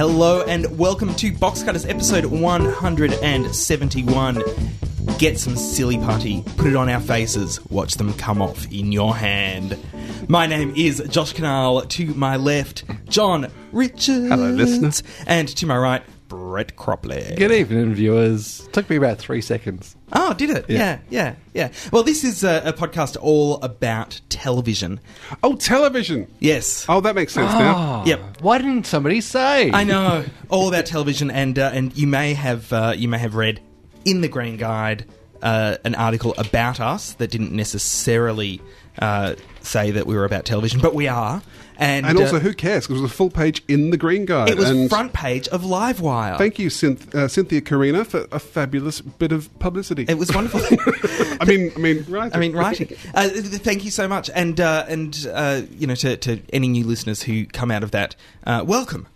Hello and welcome to Box Cutters episode 171. Get some silly putty, put it on our faces, watch them come off in your hand. My name is Josh Kinal. To my left, John Richards. Hello, listener. And to my right, Brett Cropley. Good evening, viewers. Took me about three seconds. Oh, did it? Yeah, yeah, yeah. Well, this is a, a podcast all about television. Oh, television. Yes. Oh, that makes sense now. Yep. Why didn't somebody say? I know all about television, and uh, and you may have uh, you may have read in the Green Guide uh, an article about us that didn't necessarily uh, say that we were about television, but we are. And, And also, uh, who cares? 'Cause it was a full page in the Green Guide. it was and front page of Livewire. Thank you, Cynth- uh, Cynthia Karena, for a fabulous bit of publicity. it was wonderful. I mean, I mean, right? I mean, writing. Uh, thank you so much, and uh, and uh, you know, to, to any new listeners who come out of that, uh, welcome.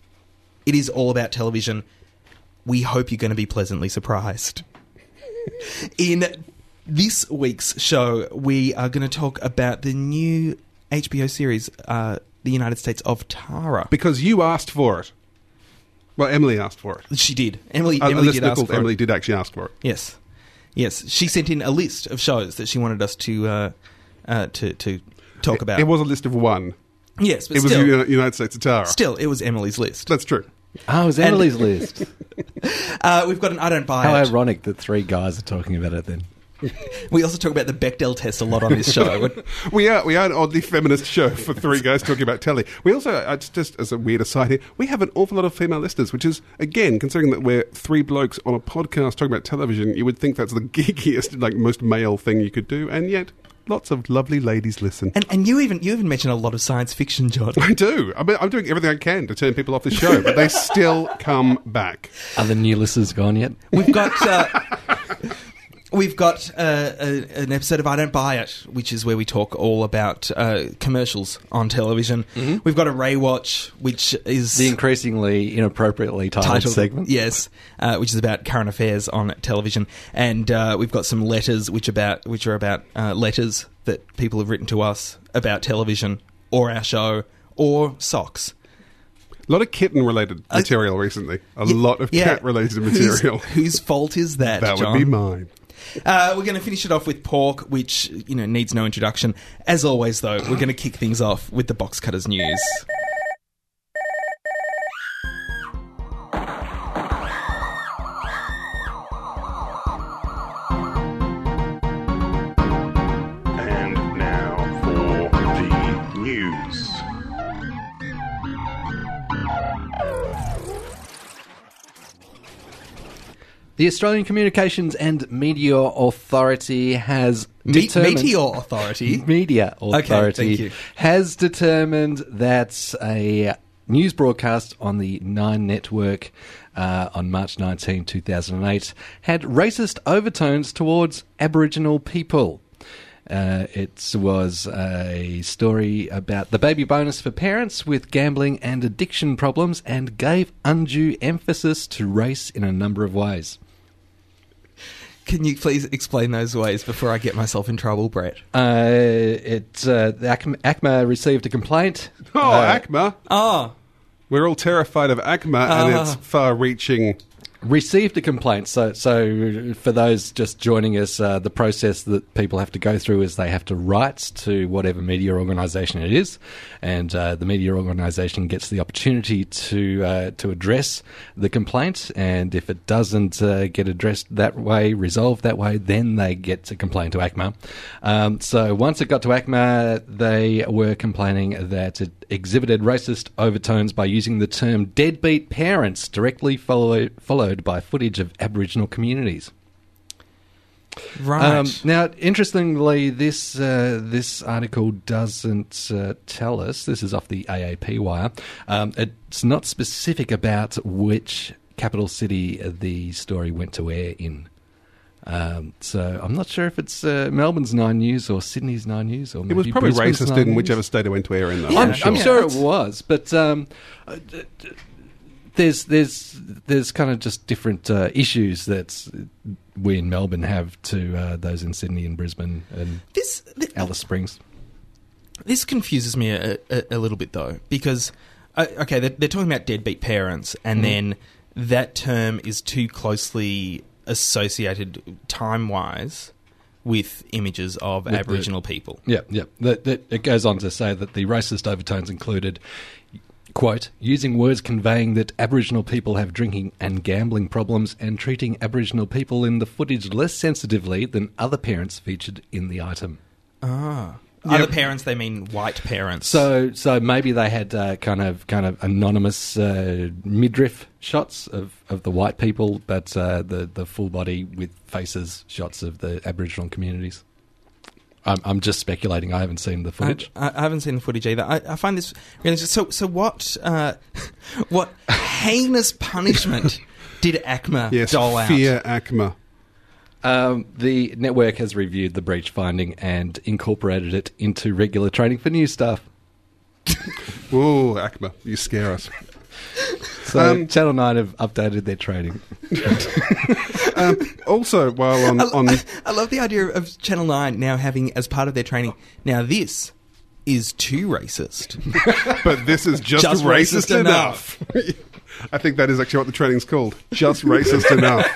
It is all about television. We hope you're going to be pleasantly surprised. In this week's show, we are going to talk about the new HBO series, uh, "The United States of Tara." because you asked for it. Well, Emily asked for it. She did. Emily. Uh, Emily did listener ask called for it. Did actually ask for it. Yes, yes. She sent in a list of shows that she wanted us to uh, uh, to to talk about. It was a list of one. yes, but It was still, Uni- United States of Tara. still, it was Emily's list. That's true. oh, it was Emily's list. Uh, we've got an I don't buy it. How it. ironic that three guys are talking about it then. We also talk about the Bechdel test a lot on this show. We are we are an oddly feminist show for three guys talking about telly. We also, uh, just, just as a weird aside here, we have an awful lot of female listeners, which is again considering that we're three blokes on a podcast talking about television. You would think that's the geekiest, like most male thing you could do, and yet lots of lovely ladies listen. and and you even you even mentioned a lot of science fiction, John. I do. I mean, I'm doing everything I can to turn people off the show, but they still come back. Are the new listeners gone yet? We've got. Uh, We've got uh, a, an episode of I Don't Buy It, which is where we talk all about uh, commercials on television. We've got a Ray Watch, which is The increasingly inappropriately titled, titled segment. Yes, uh, which is about current affairs on television, and uh, we've got some letters which about which are about uh, letters that people have written to us about television or our show or socks. A lot of kitten related material recently. A lot of Yeah. cat related material. Whose, whose fault is that? that John? would be mine. Uh, we're going to finish it off with pork, which you know needs no introduction. As always, though, we're going to kick things off with the box cutters news. The Australian Communications and Media Authority has Me- determined... Meteor Authority. Media Authority you. has determined that a news broadcast on the Nine Network uh, on March 19, 2008, had racist overtones towards Aboriginal people. Uh, it was a story about the baby bonus for parents with gambling and addiction problems and gave undue emphasis to race in a number of ways. Can you please explain those ways before I get myself in trouble, Brett? Uh, it uh, ACMA, ACMA received a complaint. Oh, Uh, ACMA. Oh, We're all terrified of ACMA and Ah. its far reaching. received a complaint. So, so for those just joining us, uh, the process that people have to go through is they have to write to whatever media organisation it is, and uh, the media organisation gets the opportunity to uh, to address the complaint. And if it doesn't uh, get addressed that way, resolved that way, then they get to complain to ACMA. Um, so once it got to ACMA, they were complaining that it exhibited racist overtones by using the term deadbeat parents directly follow, followed by footage of Aboriginal communities. Right. Um, now, interestingly, this uh, this article doesn't uh, tell us. This is off the AAP wire. Um, it's not specific about which capital city the story went to air in. Um, so I'm not sure if it's uh, Melbourne's Nine News or Sydney's Nine News or It was probably Brisbane's racist Nine in News. whichever state it went to air in, though. Yeah, I'm, I'm sure. I'm sure it was, but um, uh, d- d- there's there's there's kind of just different uh, issues that we in Melbourne have to uh, those in Sydney and Brisbane and this th- Alice Springs. this confuses me a, a, a little bit though because uh, okay, they're, they're talking about deadbeat parents, and Mm. then that term is too closely associated time wise with images of the- Aboriginal people. Yeah, yeah. That, that, it goes on to say that the racist overtones included, quote, using words conveying that Aboriginal people have drinking and gambling problems and treating Aboriginal people in the footage less sensitively than other parents featured in the item. Ah. Other parents, they mean white parents. So, so maybe they had uh, kind of kind of anonymous uh, midriff shots of, of the white people, but uh, the the full body with faces shots of the Aboriginal communities. I'm, I'm just speculating. I haven't seen the footage. I, I haven't seen the footage either. I, I find this really so. So what? Uh, what heinous punishment did ACMA Yes, dole out? fear ACMA. Um, the network has reviewed the breach finding and incorporated it into regular training for new staff. Whoa, ACMA, you scare us. So Um, Channel Nine have updated their training. Um, also, while on, I, on I love the idea of Channel Nine now having as part of their training. Now this is too racist. but this is just, Just racist, racist enough. I think that is actually what the training's called. Just racist enough.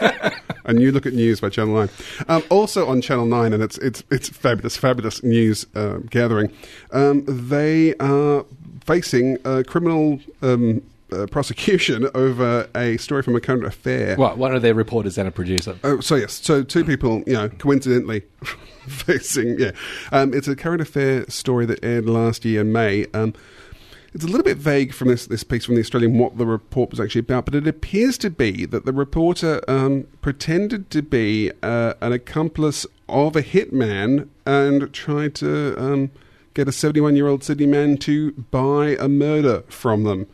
A new look at news by Channel Nine. Um, also on Channel Nine, and it's it's it's fabulous, fabulous news uh, gathering. Um, they are facing a criminal um, uh, prosecution over a story from a current affair. Well, one of their reporters and a producer. Oh, so yes, so two people, you know, coincidentally facing, yeah. Um, it's a current affair story that aired last year, in May. Um, it's a little bit vague from this, this piece from the Australian what the report was actually about, but it appears to be that the reporter um, pretended to be uh, an accomplice of a hitman and tried to um, get a 71 year old Sydney man to buy a murder from them.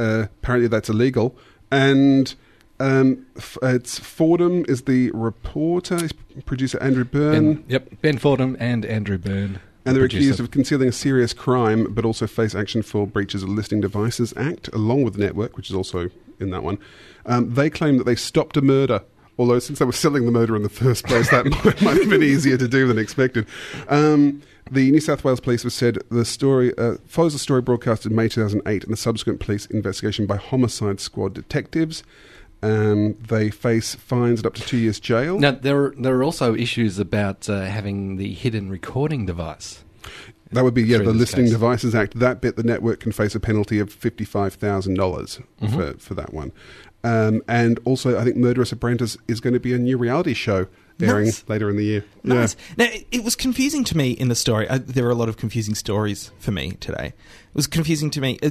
Uh, apparently, that's illegal. And um, f- it's Fordham is the reporter, producer Andrew Byrne, Ben, yep, Ben Fordham and Andrew Byrne. and they're the accused of concealing a serious crime, but also face action for breaches of the Listening Devices Act, along with the network, which is also in that one. Um, they claim that they stopped a murder. Although, since they were selling the murder in the first place, that might, might have been easier to do than expected. Um, the New South Wales Police have said the story uh, follows a story broadcast in May 2008 and the subsequent police investigation by Homicide Squad detectives. Um, they face fines and up to two years jail. Now there are, there are also issues about uh, having the hidden recording device. That would be yeah, the Listening case. Devices Act. That bit, the network can face a penalty of fifty five thousand dollars Mm-hmm. for for that one. Um, and also, I think Murderous Apprentice is going to be a new reality show airing Nice. later in the year. Nice. Now, it, was confusing to me in the story. Uh, there were a lot of confusing stories for me today. It was confusing to me. Uh,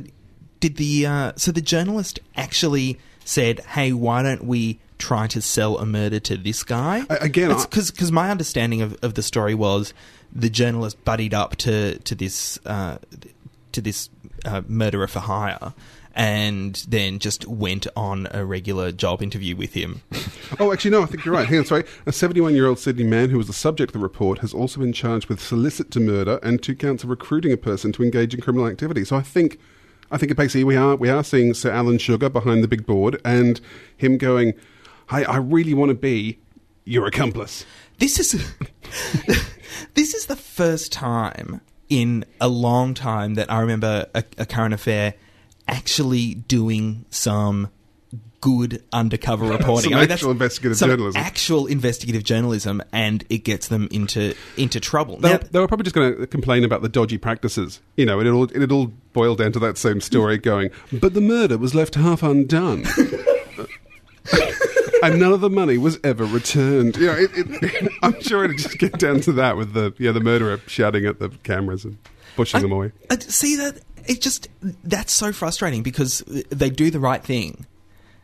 did the uh, so the journalist actually said, "Hey, why don't we try to sell a murder to this guy?" Again, because my understanding of, of the story was the journalist buddied up to to this uh, to this uh, murderer for hire. And then just went on a regular job interview with him. Oh, actually, no, I think you're right. Hang on, sorry. A 71 year old Sydney man who was the subject of the report has also been charged with solicit to murder and two counts of recruiting a person to engage in criminal activity. So I think, I think it basically we are we are seeing Sir Alan Sugar behind the big board and him going, "Hey, I really want to be your accomplice." This is this is the first time in a long time that I remember a, a current affair actually doing some good undercover reporting. Some that's- actual investigative some journalism. Actual investigative journalism, and it gets them into into trouble. They, Now, were, they were probably just going to complain about the dodgy practices, you know, and it all it'll boil down to that same story going, but the murder was left half undone. and none of the money was ever returned. You know, it, it, I'm sure it'd just get down to that with the yeah the murderer shouting at the cameras and pushing them away. I- see that it just that's so frustrating because they do the right thing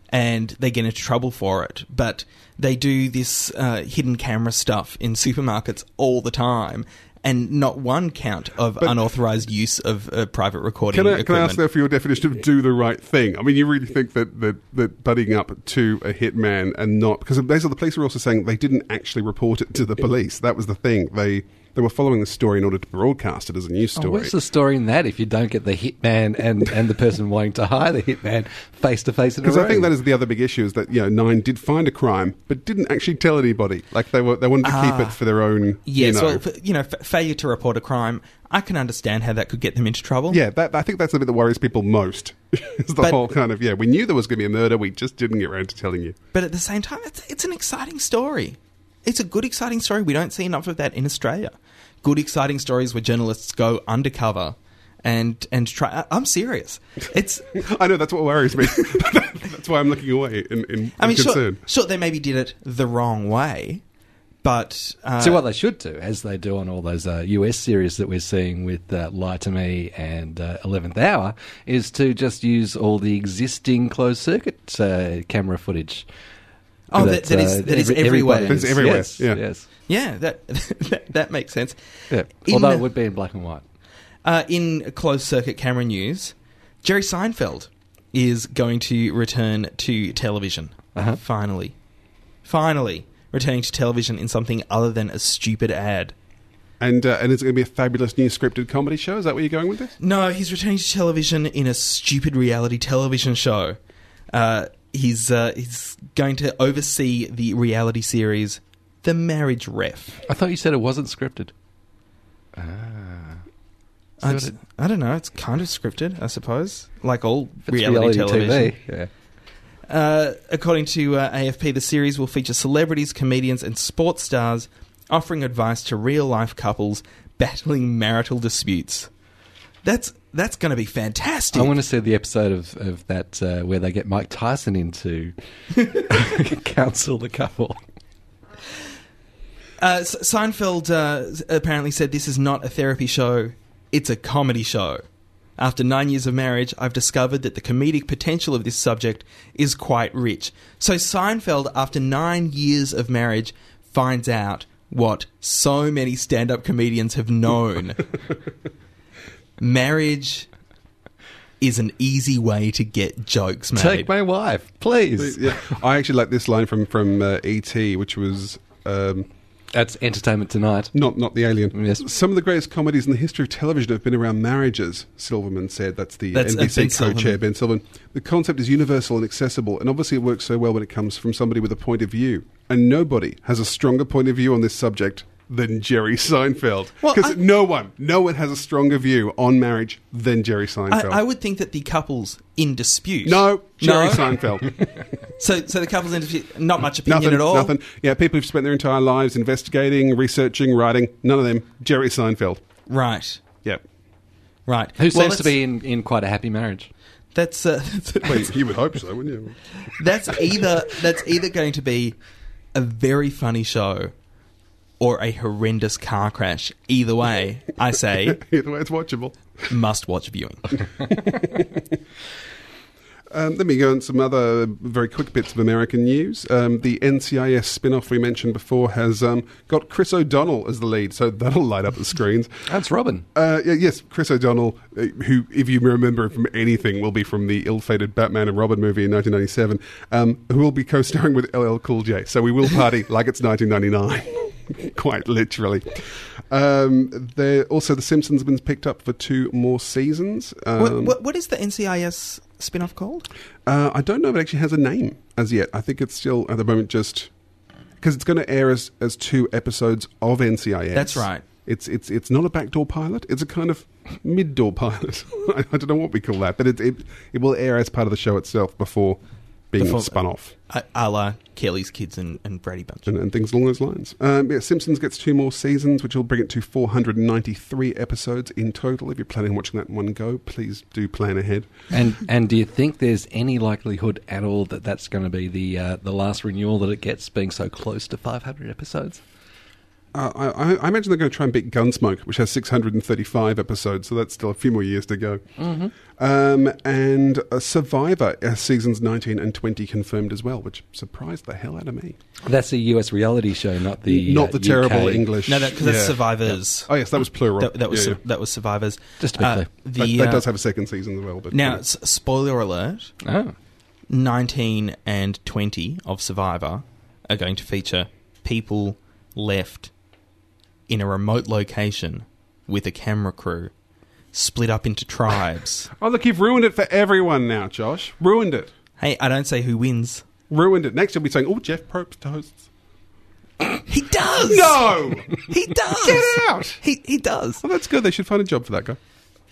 and they get into trouble for it, but they do this uh, hidden camera stuff in supermarkets all the time. And not one count of But- unauthorized use of uh, private recording Can I, can I ask there for your definition of do the right thing? I mean, you really think that, that, that buddying up to a hitman and not because basically the police were also saying they didn't actually report it to the police. That was the thing. They they were following the story in order to broadcast it as a news Oh, story. where's the story in that if you don't get the hitman and, and the person wanting to hire the hitman face to face because I think that is the other big issue is that you know Nine did find a crime but didn't actually tell anybody. Like they were they wanted to keep Ah. it for their own. Yes, you know. well, f- you know, f- failure to report a crime. I can understand how that could get them into trouble. yeah, that, I think that's the bit that worries people most. is the But- whole kind of yeah, we knew there was going to be a murder, we just didn't get around to telling you. But at the same time, it's, it's an exciting story. It's a good, exciting story. We don't see enough of that in Australia. Good, exciting stories where journalists go undercover and and try. I- I'm serious. It's. I know that's what worries me. that's why I'm looking away in, in, I mean, in sure, sure, they maybe did it the wrong way, but uh, See what they should do, as they do on all those uh, US series that we're seeing with uh, Lie to Me and uh, Eleventh Hour, is to just use all the existing closed circuit uh, camera footage. Oh, that- that is- that is everywhere. everybody That's is- everywhere, Yes, yeah. yes. Yeah, that, that that makes sense. Yeah. Although the- it would be in black and white. Uh, in closed circuit camera news, Jerry Seinfeld is going to return to television. Uh-huh. Finally. Finally. Returning to television in something other than a stupid ad. And uh, and it's going to be a fabulous new scripted comedy show. Is that where you're going with this? No, he's returning to television in a stupid reality television show. Uh, he's, uh, he's going to oversee the reality series The Marriage Ref. I thought you said it wasn't scripted. Ah. I, just- it- I don't know. It's kind of scripted, I suppose, like all it's reality, television. TV, yeah. Uh, according to uh, AFP, the series will feature celebrities, comedians, and sports stars offering advice to real life couples battling marital disputes. That's that's going to be fantastic. I want to see the episode of, of that uh, where they get Mike Tyson in to counsel the couple. Uh, S- Seinfeld uh, apparently said this is not a therapy show; it's a comedy show. After nine years of marriage, I've discovered that the comedic potential of this subject is quite rich. So Seinfeld, after nine years of marriage, finds out what so many stand-up comedians have known. Marriage is an easy way to get jokes made. Take my wife, please. Yeah, I actually like this line from from uh, ET, which was. Um, That's Entertainment Tonight. Not, not the alien. Yes. Some of the greatest comedies in the history of television have been around marriages. Silverman said that's the That's, uh, NBC Ben co-chair Silverman. Ben Silverman. The concept is universal and accessible, and obviously it works so well when it comes from somebody with a point of view. And nobody has a stronger point of view on this subject than Jerry Seinfeld. Because I- no one, no one has a stronger view on marriage than Jerry Seinfeld. I would think that the couples in dispute. no, Jerry No? Seinfeld. So, so the couples in dispute, not much opinion nothing at all. Nothing. Yeah, people who've spent their entire lives investigating, researching, writing. None of them. Jerry Seinfeld. Right, Yeah. right. Who Well, seems to be in, in quite a happy marriage. That's uh, Well, you- you would hope so, wouldn't you? that's either that's either going to be a very funny show or a horrendous car crash. Either way, I say Either way, it's watchable. must watch viewing. Um, let me go on some other very quick bits of American news. Um, the NCIS spin off we mentioned before has um, got Chris O'Donnell as the lead, so that'll light up the screens. That's Robin. Uh, yeah, yes, Chris O'Donnell, uh, who, if you remember him from anything, will be from the ill-fated Batman and Robin movie in 1997, um, who will be co-starring with LL Cool J. So we will party like it's 1999, quite literally. Um, there also, The Simpsons have been picked up for two more seasons. Um, what, what, what is the NCIS spin-off called? uh, I don't know if it actually has a name as yet. I think it's still at the moment just because it's going to air as, as two episodes of NCIS. That's right. It's it's it's not a backdoor pilot. It's a kind of mid door pilot. I, I don't know what we call that, but it, it it will air as part of the show itself before being Before- spun off A, a la Kelly's Kids and, and Brady Bunch. and, and things along those lines. Um, yeah, Simpsons gets two more seasons, which will bring it to 493 episodes in total. If you're planning on watching that in one go, please do plan ahead. And and do you think there's any likelihood at all that that's going to be the uh, the last renewal that it gets, being so close to 500 episodes? Uh, I, I- I imagine they're going to try and beat Gunsmoke, which has 635 episodes, so that's still a few more years to go. Mm-hmm. Um, and uh, Survivor uh, seasons 19 and 20 confirmed as well, which surprised the hell out of me. That's a US reality show, not the Not uh, the terrible UK. English. No, because that's Yeah. Survivors. Oh yes, that was plural. That, that was Yeah, yeah. that was Survivors. Just to be Uh, clear. the, that, that uh, does have a second season as well. But now, yeah. s- spoiler alert: 19 and twenty of Survivor are going to feature people left in a remote location with a camera crew, split up into tribes. Oh, look, you've ruined it for everyone now, Josh. Ruined it. hey, I don't say who wins. Ruined it. Next, you'll be saying, oh, Jeff Probst hosts. He does. No! he does. Get out! He he does. Well, that's good. They should find a job for that guy.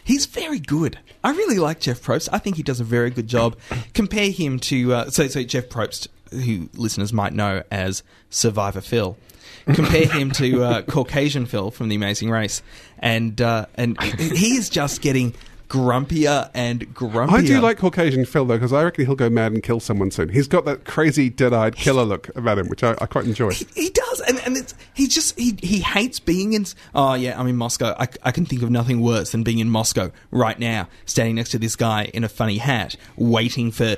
He's very good. I really like Jeff Probst. I think he does a very good job. Compare him to uh, so so Jeff Probst, who listeners might know as Survivor Phil. Compare him to uh, Caucasian Phil from The Amazing Race, and uh, and he is just getting grumpier and grumpier. I do like Caucasian Phil, though, because I reckon he'll go mad and kill someone soon. He's got that crazy, dead-eyed killer look about him, which I, I quite enjoy. He, he does, and and it's, he just he he hates being in. Oh yeah, I'm in Moscow. I, I can think of nothing worse than being in Moscow right now, standing next to this guy in a funny hat, waiting for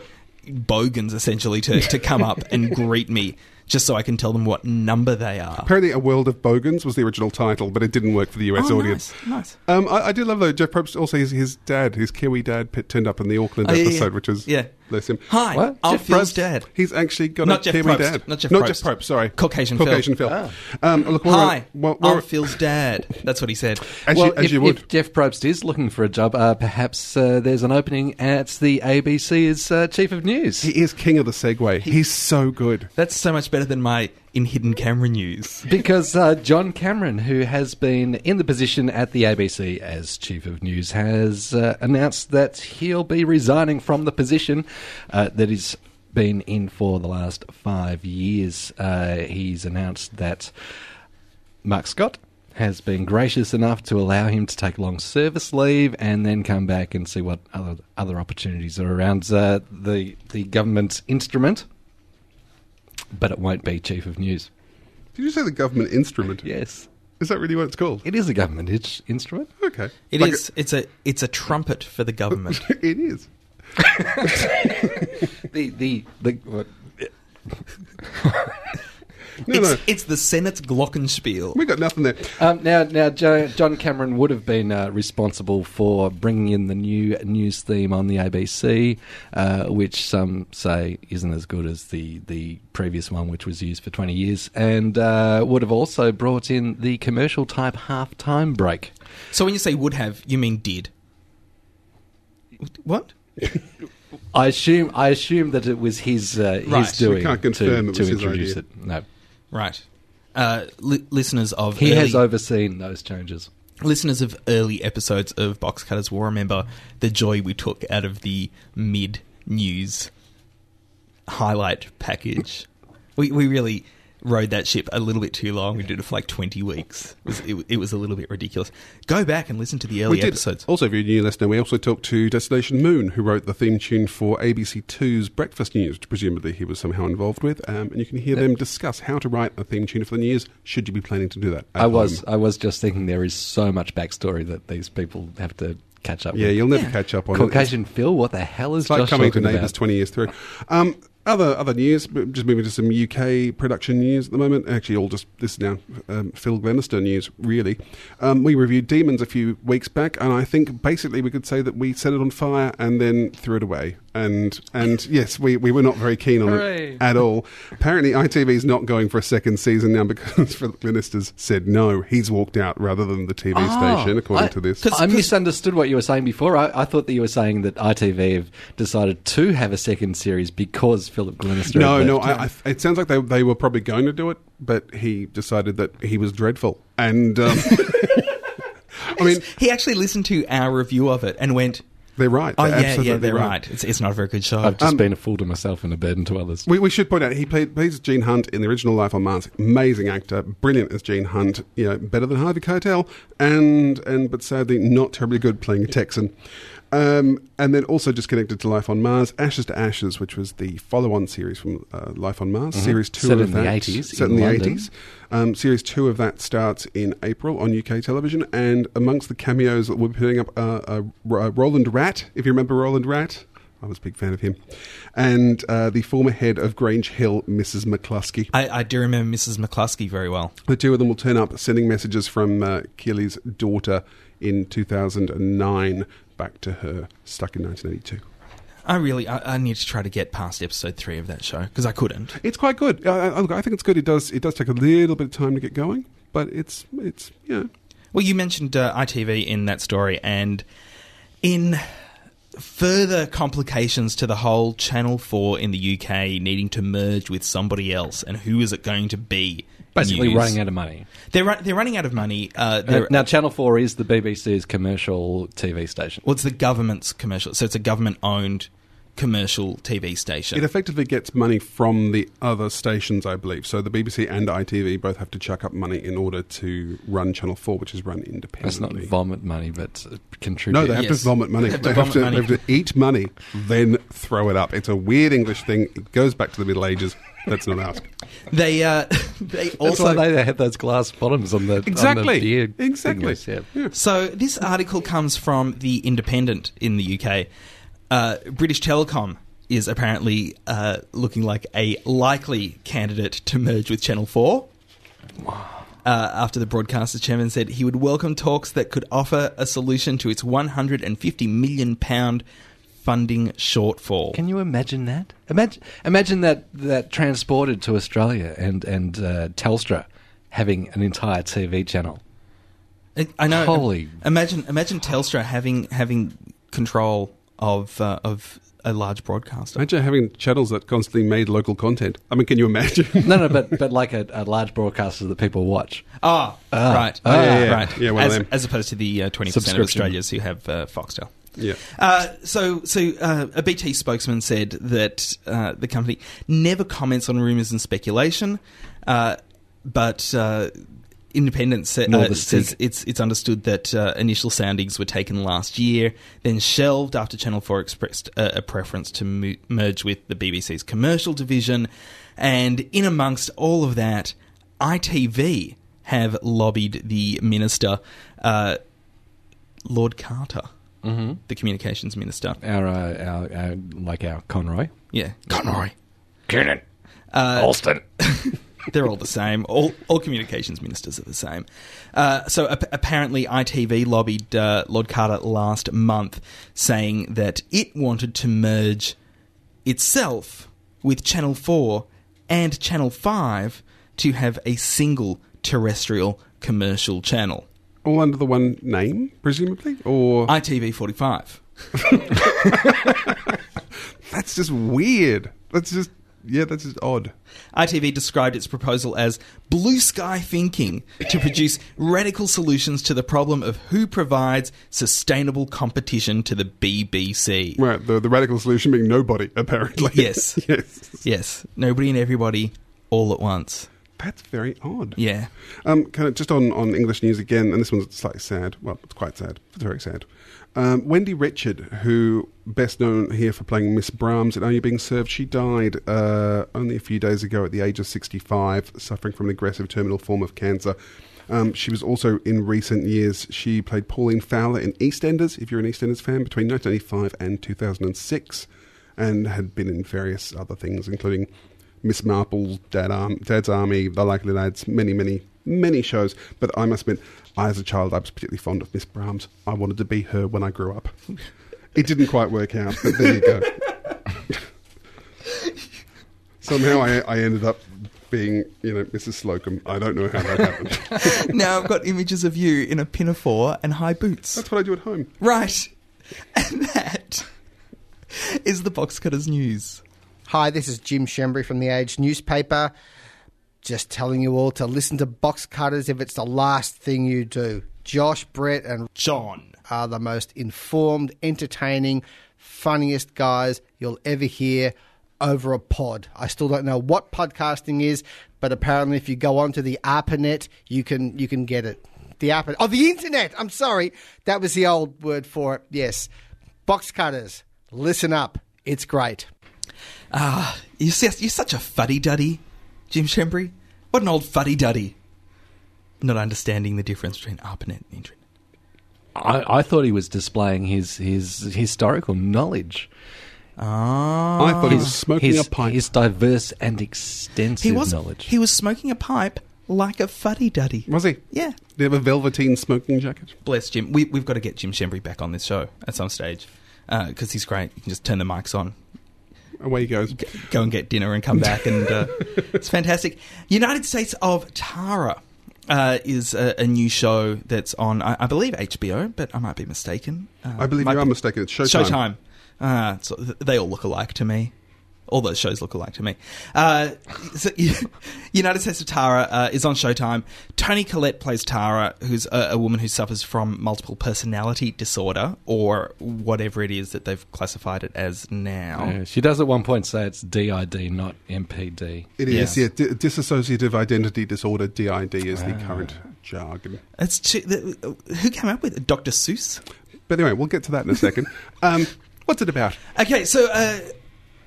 bogans essentially to to come up and greet me, just so I can tell them what number they are. Apparently, A World of Bogans was the original title, but it didn't work for the US Oh, audience. nice, nice. Um, I, I do love though Jeff Probst. Also, his, his dad, his Kiwi dad, turned up in the Auckland Oh, yeah, yeah. episode, which was Yeah. Bless him. Hi, What? Jeff Phil's Probst? dad. He's actually got Not a Jeff Kiwi Probst. dad. Not Jeff Not Probst. Jeff Probst. Sorry, Caucasian Phil. Caucasian Phil. Um, look, we're, Hi, well, we're- I'm Phil's dad. That's what he said. as, well, you, as if, you would. if Jeff Probst is looking for a job, uh, perhaps uh, there's an opening at the ABC as uh, chief of news. He is king of the Segway. He's so good. That's so much better than my in hidden camera news. Because uh, John Cameron, who has been in the position at the ABC as Chief of News, has uh, announced that he'll be resigning from the position uh, that he's been in for the last five years. Uh, he's announced that Mark Scott has been gracious enough to allow him to take long service leave and then come back and see what other other opportunities are around uh, the the government instrument. But it won't be Chief of News. Did you say the government instrument? Yes. Is that really what it's called? It is a government itch instrument. Okay. It Like is. It's a. It's a trumpet for the government. it- it is. The the the what, No, it's, no. it's the Senate's glockenspiel. We got nothing there. um, now now jo- John Cameron would have been uh, responsible for bringing in the new news theme on the ABC, uh, which some say isn't as good as the the previous one, which was used for twenty years, and uh, would have also brought in the commercial type half time break. So when you say would have, you mean did? What? I assume I assume that it was his uh, his doing We can't to, confirm it to was his introduce idea. it. No, Right. Uh, li- listeners of he early, has overseen those changes. listeners of early episodes of Box Cutters will remember the joy we took out of the mid news highlight package. We we really rode that ship a little bit too long. We did it for like twenty weeks. It was, it, it was a little bit ridiculous. Go back and listen to the early we did. episodes. Also, if you're a new listener, we also talked to Destination Moon, who wrote the theme tune for ABC2's Breakfast News, which presumably he was somehow involved with. Um, and you can hear them discuss how to write a theme tune for the news, should you be planning to do that. at I was home. I was just thinking there is so much backstory that these people have to catch up Yeah, with. you'll never Yeah. catch up on it. Caucasian Phil, what the hell is It's like Josh coming to Neighbours about? 20 years through. Um, other other news, just moving to some UK production news at the moment. Actually, all just this is now um, Phil Glenister news, really. Um, we reviewed Demons a few weeks back, and I think basically we could say that we set it on fire and then threw it away. And and yes, we, we were not very keen on Hooray. it at all. Apparently, ITV is not going for a second season now because Philip Glenister's said no. He's walked out rather than the TV Oh, station, according I- to this. 'cause- I misunderstood what you were saying before. I, I thought that you were saying that ITV have decided to have a second series because Philip Glenister. No, no. I, I, it sounds like they they were probably going to do it, but he decided that he was dreadful. And um, I mean, he actually listened to our review of it and went, they're right. "Oh They're yeah, yeah, absolutely they're right. It's, it's not a very good show." I've just Um, been a fool to myself and a burden to others. We, we should point out he played plays Gene Hunt in the original Life on Mars. Amazing actor, brilliant as Gene Hunt. You know, better than Harvey Keitel, and and but sadly not terribly good playing a Texan. Um, and then also just connected to Life on Mars, Ashes to Ashes, which was the follow-on series from uh, Life on Mars, series two Mm-hmm. Set of in the that, 80s set in in the eighties. Um, series two of that starts in April on UK television, and amongst the cameos that we'll be putting up, uh, uh, uh, Roland Rat, if you remember Roland Rat. I was a big fan of him. And uh, the former head of Grange Hill, Mrs. McCluskey. I, I do remember Mrs. McCluskey very well. The two of them will turn up sending messages from uh, Keeley's daughter in 2009 back to her, stuck in 1982. I really, I, I need to try to get past episode three of that show because I couldn't. It's quite good. Uh, I, I think it's good. It does. It does take a little bit of time to get going, but it's it's you know Well, you mentioned uh, ITV in that story, and in further complications to the whole Channel 4 in the UK needing to merge with somebody else, and who is it going to be? Basically, news. running out of money. They're, run- they're running out of money. Uh, Uh, now, Channel 4 is the BBC's commercial TV station. well, it's the government's commercial, so it's a government owned commercial TV station. It effectively gets money from the other stations, I believe. So the BBC and ITV both have to chuck up money in order to run Channel 4, which is run independently. That's not vomit money, but uh, contribute. No, they have Yes. to vomit money. They have to They have to, money. they have to eat money, then throw it up. It's a weird English thing. It goes back to the Middle Ages. Let's not ask. they uh, they That's also why they had those glass bottoms on the Exactly. On the beer Exactly. thingies, yeah. Yeah. So this article comes from the Independent in the UK. Uh, British Telecom is apparently uh, looking like a likely candidate to merge with Channel Four. Uh, after the broadcaster chairman said he would welcome talks that could offer a solution to its 150 million pound funding shortfall. Can you imagine that? Imagine, imagine that that transported to Australia and and uh, Telstra having an entire TV channel. I- I know. Holy- Imagine, imagine Telstra having having control of uh, of a large broadcaster. Imagine having channels that constantly made local content. I mean, can you imagine? No, no, but but like a, a large broadcaster that people watch. Ah, Ah. right. Ah, yeah, yeah. right. Yeah, one of as, them. as opposed to the uh, twenty percent of Australians who have uh, Foxtel. Yeah. Uh, so, so uh, a BT spokesman said that uh, the company never comments on rumours and speculation, uh, but uh, Independent sa- uh, says it's it's understood that uh, initial soundings were taken last year, then shelved after Channel Four expressed uh, a preference to mo- merge with the BBC's commercial division, and in amongst all of that, ITV have lobbied the minister, uh, Lord Carter, Mm-hmm. the communications minister. Our, uh, our our like our Conroy. Yeah, Conroy. Coonan. Uh, Alston. they're all the same. All all communications ministers are the same. Uh, so ap- apparently, ITV lobbied uh, Lord Carter last month, saying that it wanted to merge itself with Channel Four and Channel Five to have a single terrestrial commercial channel. All under the one name, presumably? Or. ITV forty five. that's just weird. That's just. Yeah, that's just odd. ITV described its proposal as blue sky thinking to produce radical solutions to the problem of who provides sustainable competition to the BBC. Right, the, the radical solution being nobody, apparently. Yes. yes. Yes, nobody and everybody all at once. That's very odd. Yeah. Um, kind of just on, on English news again, and this one's slightly sad. Well, it's quite sad. It's very sad. Um, Wendy Richard, who best known here for playing Miss Brahms in Are You Being Served, she died uh, only a few days ago at the age of 65, suffering from an aggressive terminal form of cancer. Um, she was also in recent years, she played Pauline Fowler in EastEnders, if you're an EastEnders fan, between 1995 and 2006, and had been in various other things, including Miss Marple, Dad Arm, Dad's Army, The Likely Lads, many, many, many shows. But I must admit, I, as a child, I was particularly fond of Miss Brahms. I wanted to be her when I grew up. It didn't quite work out, but there you go. Somehow I, I ended up being, you know, Mrs. Slocombe. I don't know how that happened. now I've got images of you in a pinafore and high boots. That's what I do at home. Right. And that is the Box Cutters News. Hi, this is Jim Schembri from the Age newspaper. Just telling you all to listen to Box Cutters if it's the last thing you do. Josh, Brett, and John. are the most informed, entertaining, funniest guys you'll ever hear over a pod. I still don't know what podcasting is, but apparently if you go onto the ARPANET, you can you can get it. The ARPANET. Oh, the internet. I'm sorry. That was the old word for it. Yes. Box cutters. Listen up. It's great. Ah, you're, s- you're such a fuddy duddy, Jim Schembri. What an old fuddy duddy. Not understanding the difference between ARPANET and internet. I, I thought he was displaying his his historical knowledge. Ah. I thought he was smoking his, a pipe. His diverse and extensive he was knowledge. he was smoking a pipe like a fuddy duddy. Was he? Yeah. Did he have a velveteen smoking jacket? Bless Jim. We, we've got to get Jim Schembri back on this show at some stage because he's great. You can just turn the mics on, Away he goes. g- go and get dinner, and come back, and uh, it's fantastic. United States of Tara uh, is a, a new show that's on, I, I believe, HBO, but I might be mistaken. Uh, I believe you are be- mistaken. It's Showtime. Showtime. Uh, so they all look alike to me. All those shows look alike to me. Uh, so, United States of Tara uh, is on Showtime. Toni Collette plays Tara, who's a, a woman who suffers from multiple personality disorder, or whatever it is that they've classified it as now. Yeah, she does at one point say it's DID, not MPD. It is, Yes. yeah. Di- dissociative identity disorder, DID, is the Ah. current jargon. It's too, the, who came up with it? Dr. Seuss. But anyway, we'll get to that in a second. um, what's it about? Okay, so uh,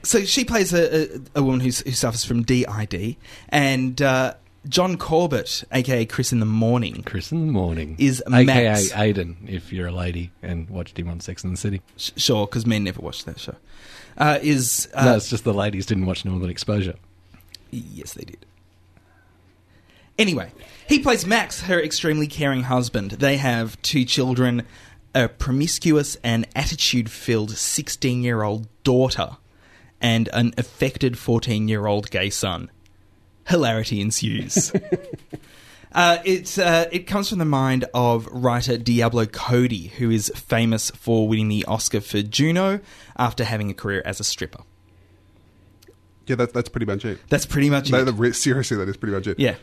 so she plays a, a, a woman who's, who suffers from DID, and uh, John Corbett, aka Chris in the Morning, Chris in the morning Is AKA Max. Aidan, if you're a lady and watched him on Sex and the City. sh- sure, because men never watch that show, uh, is uh, no, it's just the ladies didn't watch Northern Exposure. yes, they did. Anyway, he plays Max, her extremely caring husband. They have two children, a promiscuous and attitude-filled sixteen-year-old daughter, and an affected fourteen-year-old gay son. Hilarity ensues. Uh, it uh, it comes from the mind of writer Diablo Cody, who is famous for winning the Oscar for Juno after having a career as a stripper. Yeah, that, that's pretty much it. That's pretty much No, it. seriously, that is pretty much it. Yeah,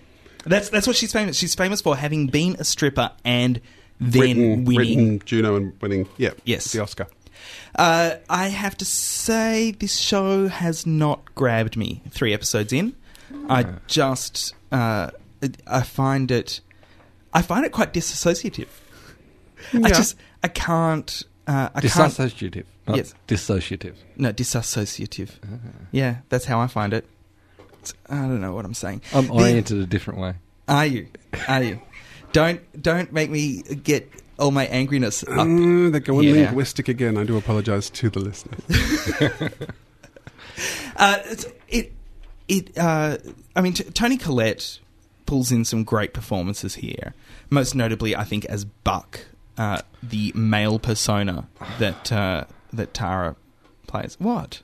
that's that's what she's famous. She's famous for having been a stripper and then written, winning. written Juno and winning, yeah, Yes. the Oscar. Uh, I have to say, this show has not grabbed me. Three episodes in, I just uh, I find it I find it quite disassociative. I just I can't uh, I can't Disassociative, not Yes. dissociative. no disassociative. Yeah, that's how I find it. It's- I don't know what I'm saying. I'm The- oriented a different way. Are you? Are you? don't don't make me get all my angriness up. Uh, they're going Yeah. linguistic again. I do apologise to the listener. Uh, it it uh, I mean t- Toni Collette pulls in some great performances here. Most notably, I think as Buck, uh, the male persona that uh, that Tara plays. What?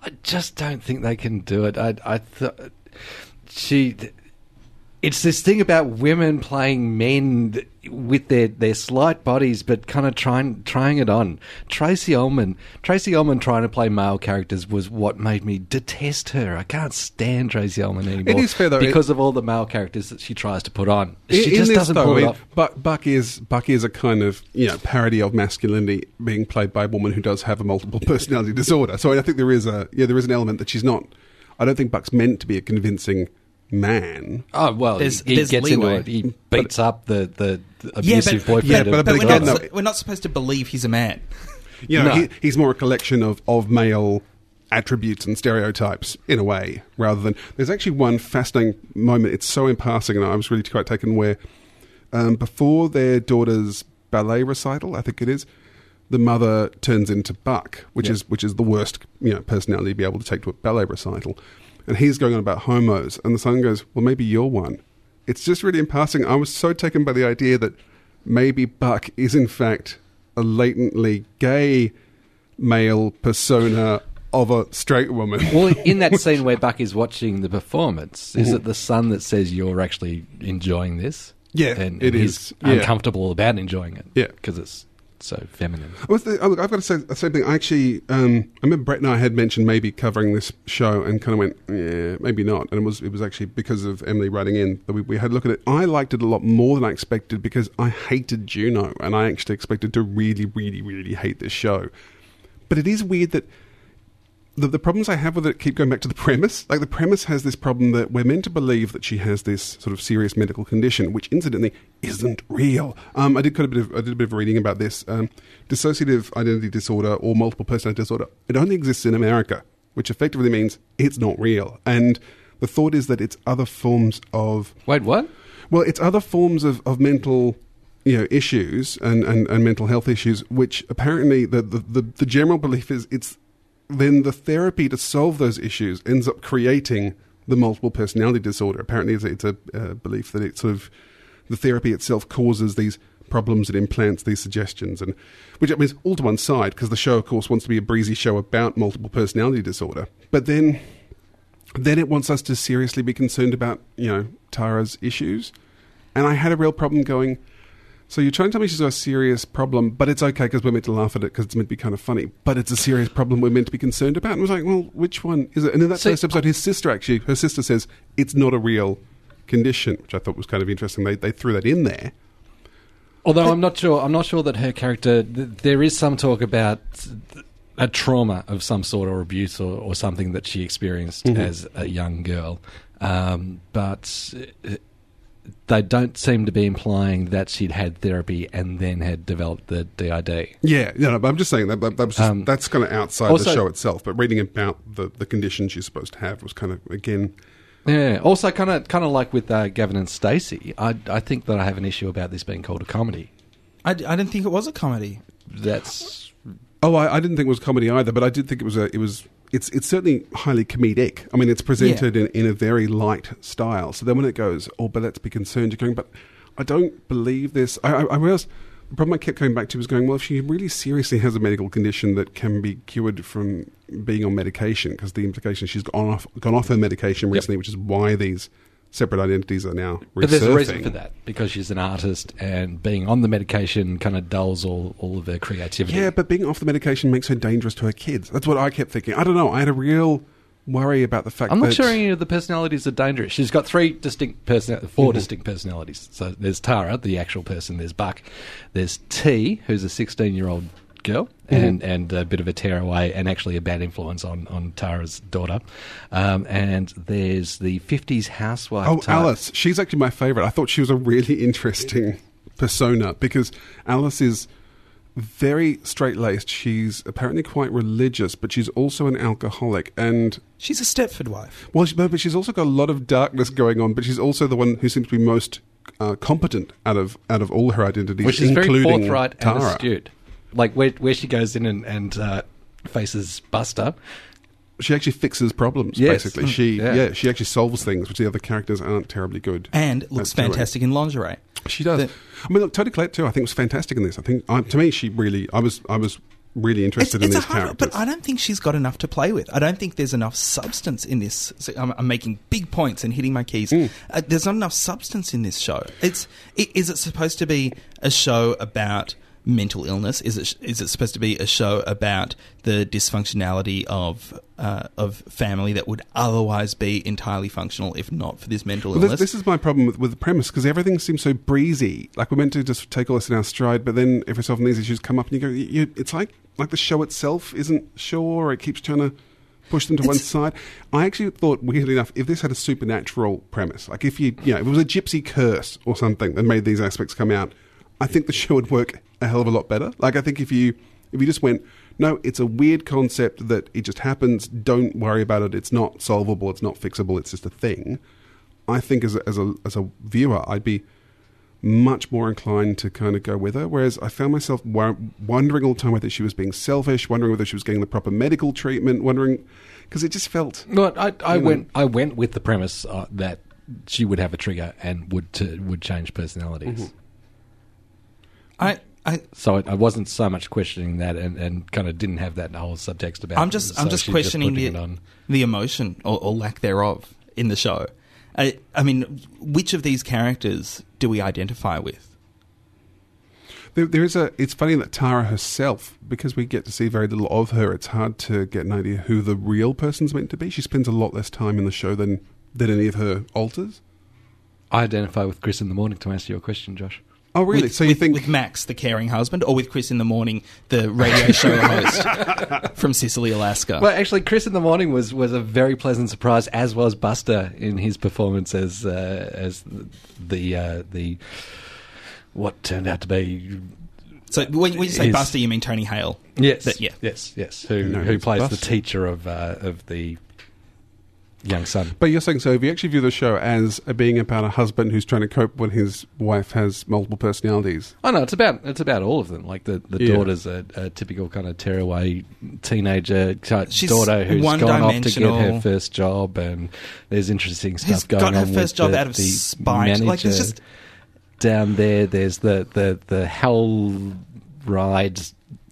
I just don't think they can do it. I, I thought she. It's this thing about women playing men with their, their slight bodies, but kind of trying trying it on. Tracey Ullman, Tracey Ullman trying to play male characters was what made me detest her. I can't stand Tracey Ullman anymore. is fair, though. because of all the male characters that she tries to put on. She just this, doesn't though, pull it off. Buck, Buck is Buck is a kind of you know parody of masculinity being played by a woman who does have a multiple personality disorder. So I think there is a yeah there is an element that she's not. I don't think Buck's meant to be a convincing man. Oh well, There's- he there's gets leeway. into it. He beats up the, the, the Yeah, abusive but, boyfriend. yeah, of but, but we're, again, not, though- we're not supposed to believe he's a man. You know, No. he, he's more a collection of, of male attributes and stereotypes in a way, rather than. There's actually one fascinating moment. It's so in passing, and I was really quite taken where um, before their daughter's ballet recital, I think it is, the mother turns into Buck, which Yeah. is which is the worst you know personality to be able to take to a ballet recital, and he's going on about homos, and the son goes, "Well, maybe you're one." It's just really in passing. I was so taken by the idea that maybe Buck is in fact a latently gay male persona of a straight woman. Well, in that scene where Buck is watching the performance, is mm-hmm. it the son that says you're actually enjoying this? Yeah, and, it he's is. Yeah. uncomfortable about enjoying it. Yeah. because it's so feminine. What's the, oh, look, I've got to say the same thing. I actually, um, I remember Brett and I had mentioned maybe covering this show, and kind of went, yeah, maybe not. And it was it was actually because of Emily writing in that we, we had a look at it. I liked it a lot more than I expected because I hated Juno, and I actually expected to really, really, really hate this show. But it is weird that the, the problems I have with it keep going back to the premise. Like the premise has this problem that we're meant to believe that she has this sort of serious medical condition, which incidentally isn't real. Um, I did quite a bit of I did a bit of reading about this. Um, dissociative identity disorder or multiple personality disorder. It only exists in America, which effectively means it's not real. And the thought is that it's other forms of Wait, what? well, it's other forms of, of mental you know issues and, and, and mental health issues, which apparently the, the, the, the general belief is it's then the therapy to solve those issues ends up creating the multiple personality disorder. Apparently, it's a, it's a uh, belief that it sort of the therapy itself causes these problems and implants these suggestions, and which I mean is all to one side because the show, of course, wants to be a breezy show about multiple personality disorder, but then then it wants us to seriously be concerned about you know Tara's issues, And I had a real problem going. So you're trying to tell me she's got a serious problem, but it's okay because we're meant to laugh at it because it's meant to be kind of funny. But it's a serious problem we're meant to be concerned about. And I was like, well, which one is it? And in that See, first episode, his sister actually, her sister says it's not a real condition, which I thought was kind of interesting. They they threw that in there. Although I'm not sure, I'm not sure that her character. Th- there is some talk about a trauma of some sort or abuse or, or something that she experienced as a young girl, um, but uh, they don't seem to be implying that she'd had therapy and then had developed the DID. Yeah, yeah, no, but I'm just saying that, that, that was just, Um, that's kind of outside also- the show itself. But reading about the, the condition she's supposed to have was kind of again. Yeah. Also, kind of, kind of like with uh, Gavin and Stacey, I, I think that I have an issue about this being called a comedy. I, I didn't think it was a comedy. That's Oh, I, I didn't think it was comedy either, but I did think it was a. It was. It's it's certainly highly comedic. I mean, it's presented in, in a very light style. So then when it goes, oh, but let's be concerned, you're going, but I don't believe this. I, I, I realized the problem I kept coming back to was going, well, if she really seriously has a medical condition that can be cured from being on medication, because the implication she's gone off gone off her medication recently, which is why these separate identities are now resurfacing. But there's a reason for that because she's an artist, and being on the medication kind of dulls all, all of her creativity. Yeah, but being off the medication makes her dangerous to her kids. That's what I kept thinking. I don't know. I had a real worry about the fact I'm not sure any of the personalities are dangerous. She's got three distinct person, 4 Mhm. distinct personalities. So there's Tara, the actual person. There's Buck. There's T, who's a 16 year old girl, and and a bit of a tearaway, and actually a bad influence on on Tara's daughter. Um, and there's the 50s housewife. Oh, type. Alice. She's actually my favorite. I thought she was a really interesting persona because Alice is very straight laced. She's apparently quite religious, but she's also an alcoholic. And, She's a Stepford wife. well, she, but she's also got a lot of darkness going on, but she's also the one who seems to be most uh, competent out of out of all her identities, which is very including forthright and astute. Like where where she goes in and, and uh, faces Buster. She actually fixes problems, Yes. basically. Mm, She, yeah. yeah. she actually solves things, which the other characters aren't terribly good. And looks at doing. fantastic in lingerie. She does. The- I mean, look, Toni Collette too. I think was fantastic in this. I think um, to me, she really. I was. I was really interested in a these hard- characters. But I don't think she's got enough to play with. I don't think there's enough substance in this. So I'm, I'm making big points and hitting my keys. Hmm. Uh, there's not enough substance in this show. It's i- is it supposed to be a show about mental illness? Is it is it supposed to be a show about the dysfunctionality of uh, of family that would otherwise be entirely functional if not for this mental Well, illness? this, this is my problem with, with the premise because everything seems so breezy. Like we're meant to just take all this in our stride, but then every so often these issues come up, and you go, you, you, it's like like the show itself isn't sure, or it keeps trying to push them to one side. I actually thought, weirdly enough, if this had a supernatural premise, like if you, you know, if it was a gypsy curse or something that made these aspects come out, I think the show would work a hell of a lot better. Like I think if you if you just went, no, it's a weird concept that it just happens. Don't worry about it. It's not solvable. It's not fixable. It's just a thing. I think as a, as a as a viewer, I'd be much more inclined to kind of go with her. Whereas I found myself wo- wondering all the time whether she was being selfish, wondering whether she was getting the proper medical treatment, wondering because it just felt No, I, I You know. went I went with the premise uh, that she would have a trigger and would to, would change personalities. Mm-hmm. I, I So I, I wasn't so much questioning that, and, and kind of didn't have that whole subtext about. I'm just I'm just questioning putting the on. the emotion or, or lack thereof in the show. I, I mean, which of these characters do we identify with? There, there is a. It's funny that Tara herself, because we get to see very little of her, it's hard to get an idea who the real person's meant to be. She spends a lot less time in the show than than any of her alters. I identify with Chris in the morning to answer your question, Josh. Oh, really? With, so you with- think? with Max, the caring husband, or with Chris in the morning, the radio show host from Cicely, Alaska? Well, actually, Chris in the morning was, was a very pleasant surprise, as was Buster in his performance as uh, as the uh, the what turned out to be so when, when you say Is- Buster, you mean Tony Hale? yes, That- yeah. yes, yes, who No, who it's plays the teacher of uh, of the young son. But you're saying so? If you actually view the show as a being about a husband who's trying to cope when his wife has multiple personalities, Oh no, it's about it's about all of them. Like the, the Yeah. daughter's a, a typical kind of tearaway teenager type She's daughter who's gone off to get her first job, and there's interesting stuff Who's going got on. her first with job the, out of the spite? Manager Like, there's just- down there. There's the the the hell ride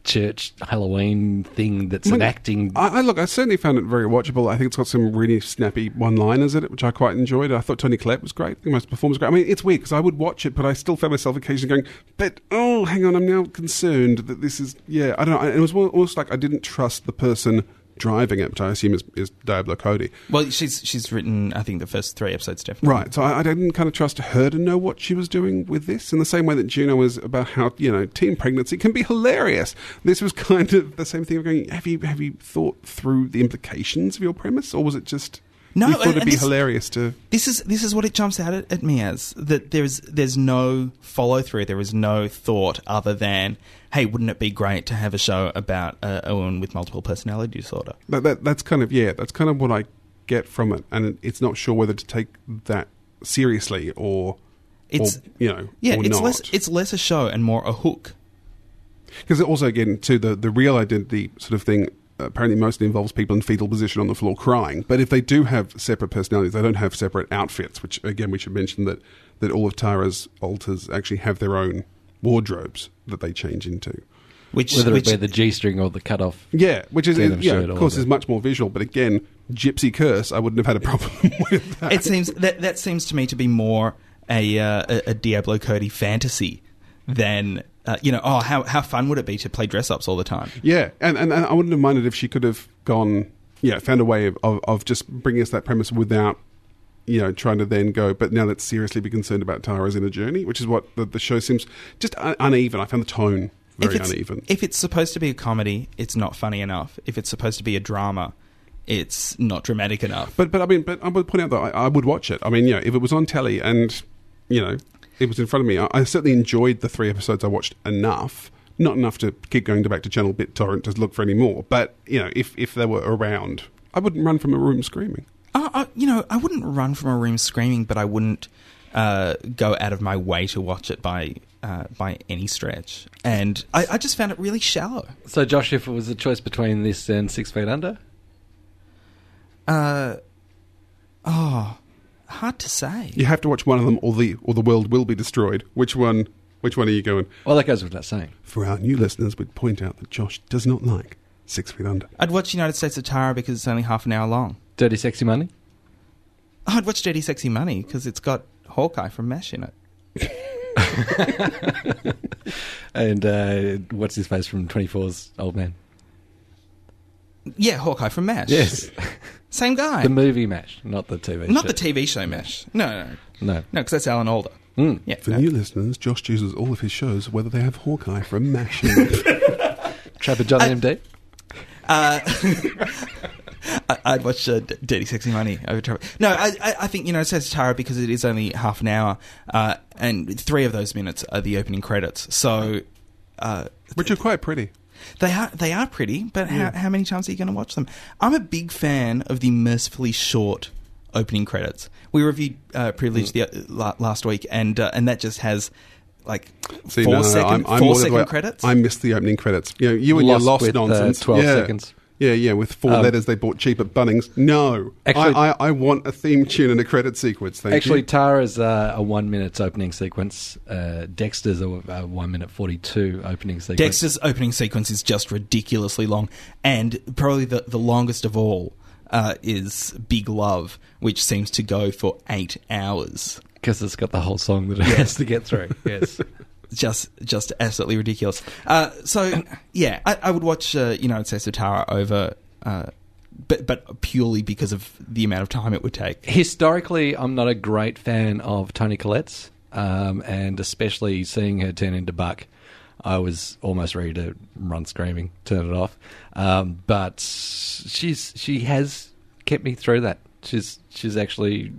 church Halloween thing that's an Well, acting. I, I look. I certainly found it very watchable. I think it's got some really snappy one-liners in it, which I quite enjoyed. I thought Toni Collette was great. I think most performance was great. I mean, it's weird because I would watch it, but I still found myself occasionally going, "But oh, hang on, I'm now concerned that this is yeah." I don't know. It was almost like I didn't trust the person driving it, which I assume is, is Diablo Cody. Well, she's she's written, I think, the first three episodes definitely. Right. So I, I didn't kind of trust her to know what she was doing with this in the same way that Juno was about how, you know, teen pregnancy can be hilarious. This was kind of the same thing of going, have you, have you thought through the implications of your premise? Or was it just, No, you thought it'd be this- hilarious to... This is this is what it jumps out at, at me as that there's there's no follow through. There is no thought other than, hey, wouldn't it be great to have a show about uh, a woman with multiple personality disorder? That, that, that's kind of, yeah, that's kind of what I get from it. And it's not sure whether to take that seriously or, It's or you know, yeah, or it's not. less it's less a show and more a hook. Because also, again, to the, the real identity sort of thing, apparently mostly involves people in fetal position on the floor crying. But if they do have separate personalities, they don't have separate outfits, which, again, we should mention that, that all of Tara's alters actually have their own wardrobes that they change into. Which, whether which it be the G string or the cut off. Yeah, which is, Denim yeah, of course, is much more visual. But again, Gypsy Curse, I wouldn't have had a problem with that. it seems that that seems to me to be more a uh, a, a Diablo Cody fantasy than uh, you know. Oh, how how fun would it be to play dress ups all the time? Yeah, and, and, and I wouldn't have minded if she could have gone, yeah, found a way of, of, of just bringing us that premise without, you know, trying to then go, but now let's seriously be concerned about Tara's inner journey, which is what the, the show seems just un- uneven. I found the tone very if uneven. If it's supposed to be a comedy, it's not funny enough. If it's supposed to be a drama, it's not dramatic enough. But but I mean, but I would point out that I, I would watch it. I mean, you know, if it was on telly and you know it was in front of me, I, I certainly enjoyed the three episodes I watched enough. Not enough to keep going to back to channel BitTorrent to look for any more. But you know, if if they were around, I wouldn't run from a room screaming. Uh, uh, you know, I wouldn't run from a room screaming, but I wouldn't uh, go out of my way to watch it by uh, by any stretch. And I, I just found it really shallow. So, Josh, if it was a choice between this and Six Feet Under, Uh, oh, hard to say. You have to watch one of them, or the or the world will be destroyed. Which one? Which one are you going? well, that goes without saying. For our new listeners, we'd point out that Josh does not like Six Feet Under. I'd watch United States of Tara because it's only half an hour long. Dirty Sexy Money? I'd watch Dirty Sexy Money because it's got Hawkeye from MASH in it. And uh, what's his face from 24's Old Man? Yeah, Hawkeye from MASH. Yes. Same guy. the movie MASH, not the TV Not show. the TV show MASH. No, no, no. No. No, because that's Alan Alda. Mm. Yeah. For no. new listeners, Josh chooses all of his shows whether they have Hawkeye from MASH. in it. Trapper John MD? Uh, I- I'd watch uh, Dirty Sexy Money over Tara. No, I, I, I think you know it says Tara because it is only half an hour, uh, and three of those minutes are the opening credits. So uh, Which are quite pretty. they are they are pretty, but how, how many times are you going to watch them? I'm a big fan of the mercifully short opening credits. We reviewed uh, Privilege the uh, last week, and uh, and that just has like See, four no, no, no, second- I'm, I'm four more the second way- credits. I missed the opening credits. You know, you and Lost your lost with, uh, nonsense. 12 yeah. seconds. Yeah, yeah, with four Um, letters they bought cheap at Bunnings. No, Actually- I, I, I want a theme tune and a credit sequence. Thank Actually, you. Tara's uh, a one minute opening sequence. Uh, Dexter's a, a one minute 42 opening sequence. Dexter's opening sequence is just ridiculously long, and probably the, the longest of all uh, is Big Love, which seems to go for eight hours. Because it's got the whole song that it has to get through. Yes. Just, just absolutely ridiculous. Uh, so, yeah, I, I would watch uh, United States of Tara over, uh, but but purely because of the amount of time it would take. Historically, I'm not a great fan of Toni Collette's, um, and especially seeing her turn into Buck, I was almost ready to run screaming, turn it off. Um, but she's she has kept me through that. She's she's actually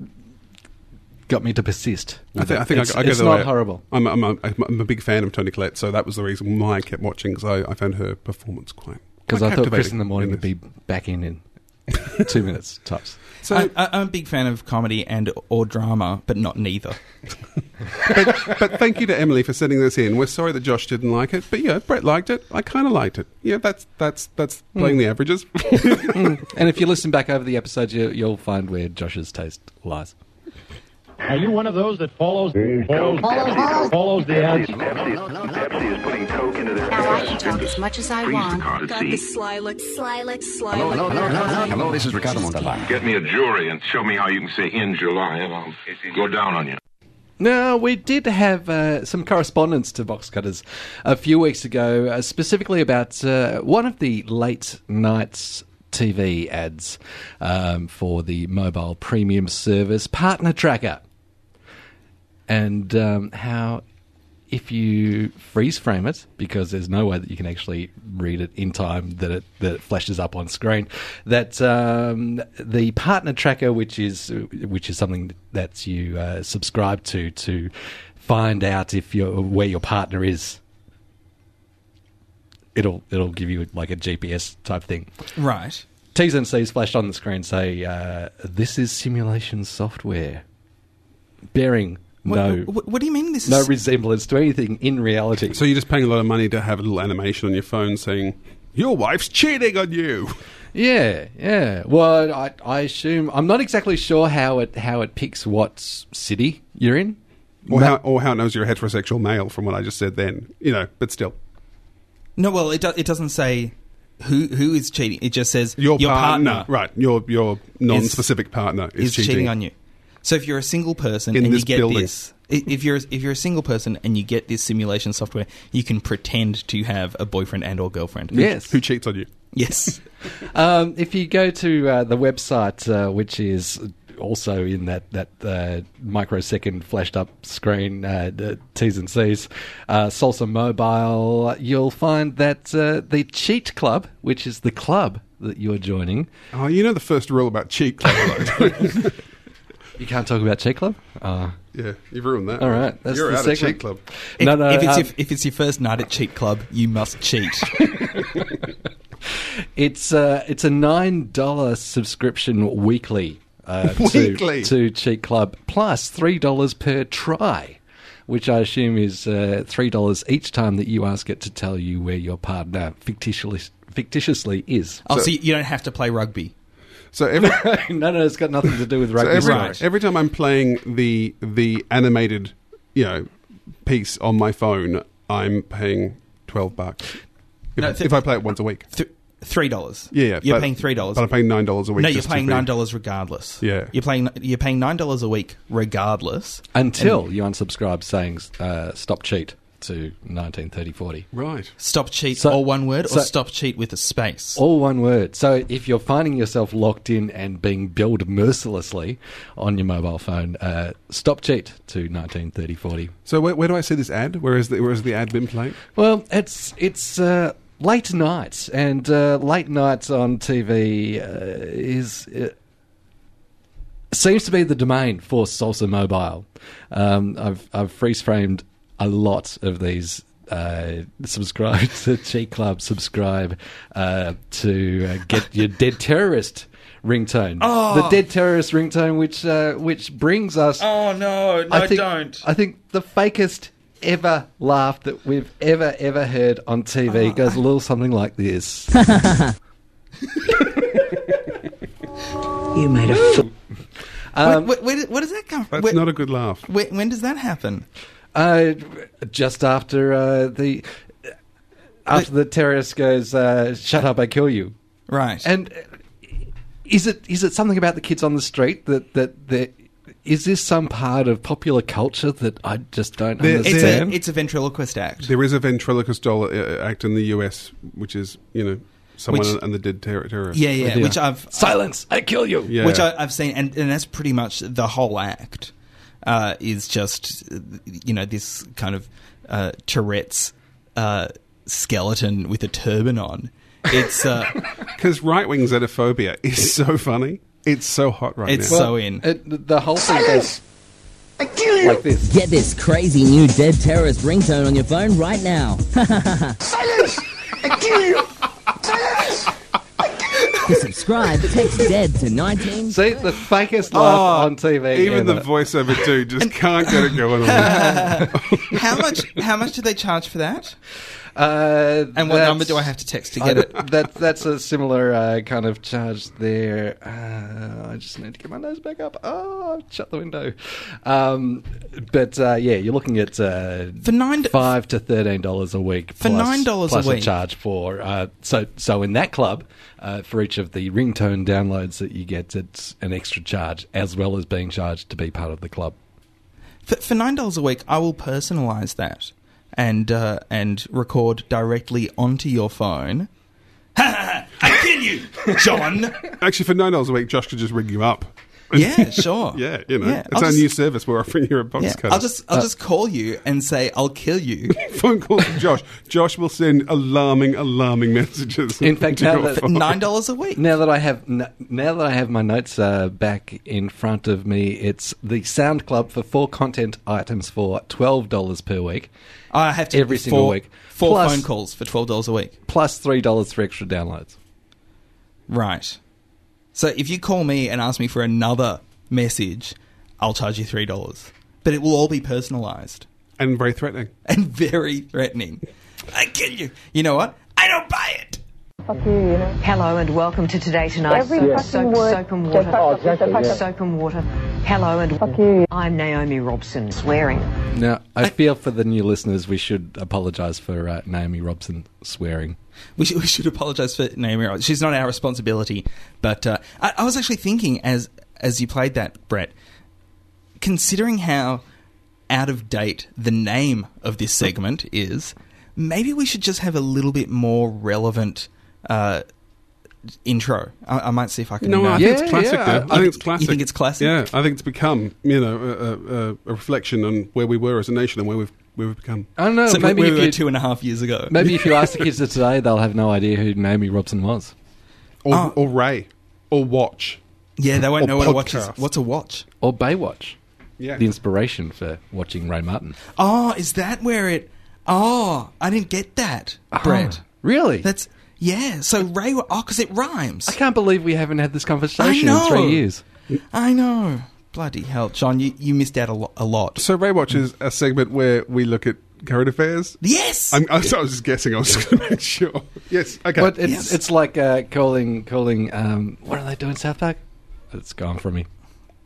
got me to persist. I think. I think it's, I, I it's not way- horrible. I'm, I'm, a, I'm a big fan of Toni Collette, so that was the reason why I kept watching because I, I found her performance quite. Because I thought Chris in the morning would be back in in two minutes tops. So, I, I, I'm a big fan of comedy and or drama, but not neither. but, but thank you to Emily for sending this in. We're sorry that Josh didn't like it, but yeah, Brett liked it. I kind of liked it. Yeah, that's that's that's hmm. playing the averages. Hmm. And if you listen back over the episodes, you, you'll find where Josh's taste lies. Are you one of those that follows follows, follows the ads? Pepsi, Pepsi is putting Coke into their Now I can talk as much as I want. car Got see. the sly look, sly look, sly look. Hello, this is Ricardo Montalban. Get me a jury and show me how you can say in July, and I'll go down on you. Now, we did have uh, some correspondence to Box Cutters a few weeks ago, uh, specifically about uh, one of the late nights TV ads um, for the mobile premium service Partner Tracker. And um, how, if you freeze frame it, because there's no way that you can actually read it in time that it, that it flashes up on screen, that um, the partner tracker, which is which is something that you uh, subscribe to to find out if you're where your partner is. It'll it'll give you like a GPS type thing. Right. T's and C's flashed on the screen say, uh, "This is simulation software, bearing What, no what, what do you mean this no is? resemblance to anything in reality." So you're just paying a lot of money to have a little animation on your phone saying, your wife's cheating on you. Yeah, yeah. Well, I, I assume I'm not exactly sure how it how it picks what city you're in. Or Ma- how, or how it knows you're a heterosexual male from what I just said then. You know, but still. No, well, it, do, it doesn't say who who is cheating. It just says Your, partner, partner, Right, your, your non-specific partner is, is cheating. on you. So if you're a single person In and this you get building. this, i- if you're if you're a single person and you get this simulation software, you can pretend to have a boyfriend and or girlfriend. Yes. Who cheats on you? Yes. Um, if you go to uh, the website, uh, which is also in that that uh, microsecond flashed up screen, uh, the T's and C's, uh, Salsa Mobile, you'll find that uh, the Cheat Club, which is the club that you're joining, Oh, you know the first rule about cheat club, though. you can't talk about Cheat Club. Uh, yeah, you've ruined that. all right, that's You're the out of cheat club. If, No, no, if it's um, your, if it's your first night at Cheat Club, you must cheat. It's uh, it's a nine dollar subscription weekly. Uh, Weekly? to, to Cheat Club plus three dollars per try, which I assume is uh, three dollars each time that you ask it to tell you where your partner fictitiously fictitiously is. oh, so you don't have to play rugby. So every, no, no, it's got nothing to do with so rugby. every, so much. every time I'm playing the the animated, you know, piece on my phone, I'm paying twelve bucks. If, No, th- if I play it once a week. Th- three dollars. Yeah, yeah. You're but- paying three dollars. But I'm paying nine dollars a week. No, you're just to paying be- nine dollars regardless. Yeah. you're paying you're paying nine dollars a week regardless. Until you unsubscribe saying uh, stop cheat to 193040. Right. Stop cheat, So- all one word, so- or stop cheat with a space. All one word. So if you're finding yourself locked in and being billed mercilessly on your mobile phone, uh, stop cheat to 193040. So where, where do I see this ad? Where is the where has the ad been played? Well, it's it's uh, late night, and uh, late night on TV uh, is. Uh, Seems to be the domain for Salsa Mobile. Um, I've I've freeze framed a lot of these. Uh, subscribe to Cheat Club. Subscribe uh, to uh, get your dead terrorist ringtone. Oh. The dead terrorist ringtone, which uh, which brings us Oh no, no, I think, don't. I think the fakest ever laugh that we've ever ever heard on TV goes a little something like this. You made a fool. Um, where, where, where does that come from? That's Where- not a good laugh. where- when does that happen? uh, just after uh, the after the terrorist goes, uh, "Shut up, I kill you," Right. and is it is it something about the kids on the street that that that is this some part of popular culture that I just don't There- it's a understand? it's a ventriloquist act. There is a ventriloquist doll uh, act in the US, which is you know someone Which- and the dead ter- terrorist. yeah, yeah. Yeah. Which I've Silence! I kill you. Yeah. which I, I've seen, and, and that's pretty much the whole act. Uh, is just uh, you know this kind of uh, Tourette's uh, skeleton with a turban on. It's uh, Because right wing xenophobia is so funny. It's so hot right It's now. It's so in. It, the whole thing goes like this. Get this crazy new dead terrorist ringtone on your phone right now. Silence! I kill you! Silence! To subscribe, text dead to 19. See the fakest laugh oh, on TV. Oh, Even the voiceover dude just can't get it going on. how much? How much do they charge for that? Uh, And what number do I have to text to get I- it? That that's a similar uh, kind of charge there. Uh, I just need to get my nose back up. Oh, shut the window. Um, but uh, yeah, you're looking at uh, For nine- five to thirteen dollars a week For $9 a plus week. charge for uh, so so in that club uh, for each of the ringtone downloads that you get, it's an extra charge as well as being charged to be part of the club. For, for nine dollars a week, I will personalize that and uh, and record directly onto your phone. Ha ha ha! I kill you, John. Actually, for nine dollars a week, Josh could just ring you up. Yeah, sure. Yeah, you know, Yeah, it's I'll our just- new service. We're offering you a box Yeah, cutter. I'll just I'll just call you and say I'll kill you. phone call to Josh. Josh will send alarming, alarming messages. In fact, now that- Nine dollars a week. Now that I have now that I have my notes uh, back in front of me, it's the Sound Club for four content items for twelve dollars per week, I have to Every four, single week. Four Plus- phone calls for twelve dollars a week. plus three dollars for extra downloads. Right. So if you call me and ask me for another message, I'll charge you three dollars. But it will all be personalized and very threatening. and very threatening. I kill you. You know what? I don't buy it. Hello and welcome to Today Tonight. Every soap, fucking soap, word. soap and water. Oh, exactly, yeah. Soap and water. Hello and Fuck you. I'm Naomi Robson. Swearing. Now, I feel for the new listeners, we should apologise for uh, Naomi Robson swearing. We should, we should apologise for Naomi. Ross. She's not our responsibility. But uh, I, I was actually thinking as as you played that, Brett, considering how out of date the name of this segment is, maybe we should just have a little bit more relevant uh, intro. I, I might see if I can. No, uh, I think it's classic. though. I think it's classic. You think it's classic? Yeah, I think it's become you know a, a, a reflection on where we were as a nation and where we've where we've become. I don't know. So maybe we if were you, two and a half years ago. maybe if you ask the kids of today, they'll have no idea who Naomi Robson was. Or, Oh. or Ray, or Watch. Yeah, they won't Or know what a watch is. What's a watch? Or Baywatch, Yeah, the inspiration for watching Ray Martin. Oh, is that where it? Oh, I didn't get that, Brett. Oh, really? That's yeah. So Ray. Oh, because it rhymes. I can't believe we haven't had this conversation I in three years. I know. Bloody hell, John! You, you missed out a, lo- a lot. So Raywatch is a segment where we look at current affairs. Yes. I'm, I was I was just guessing. I was just going to make sure. Yes. Okay. But it's Yes. it's like uh, calling calling. Um, what are they doing, South Park? It's gone from me.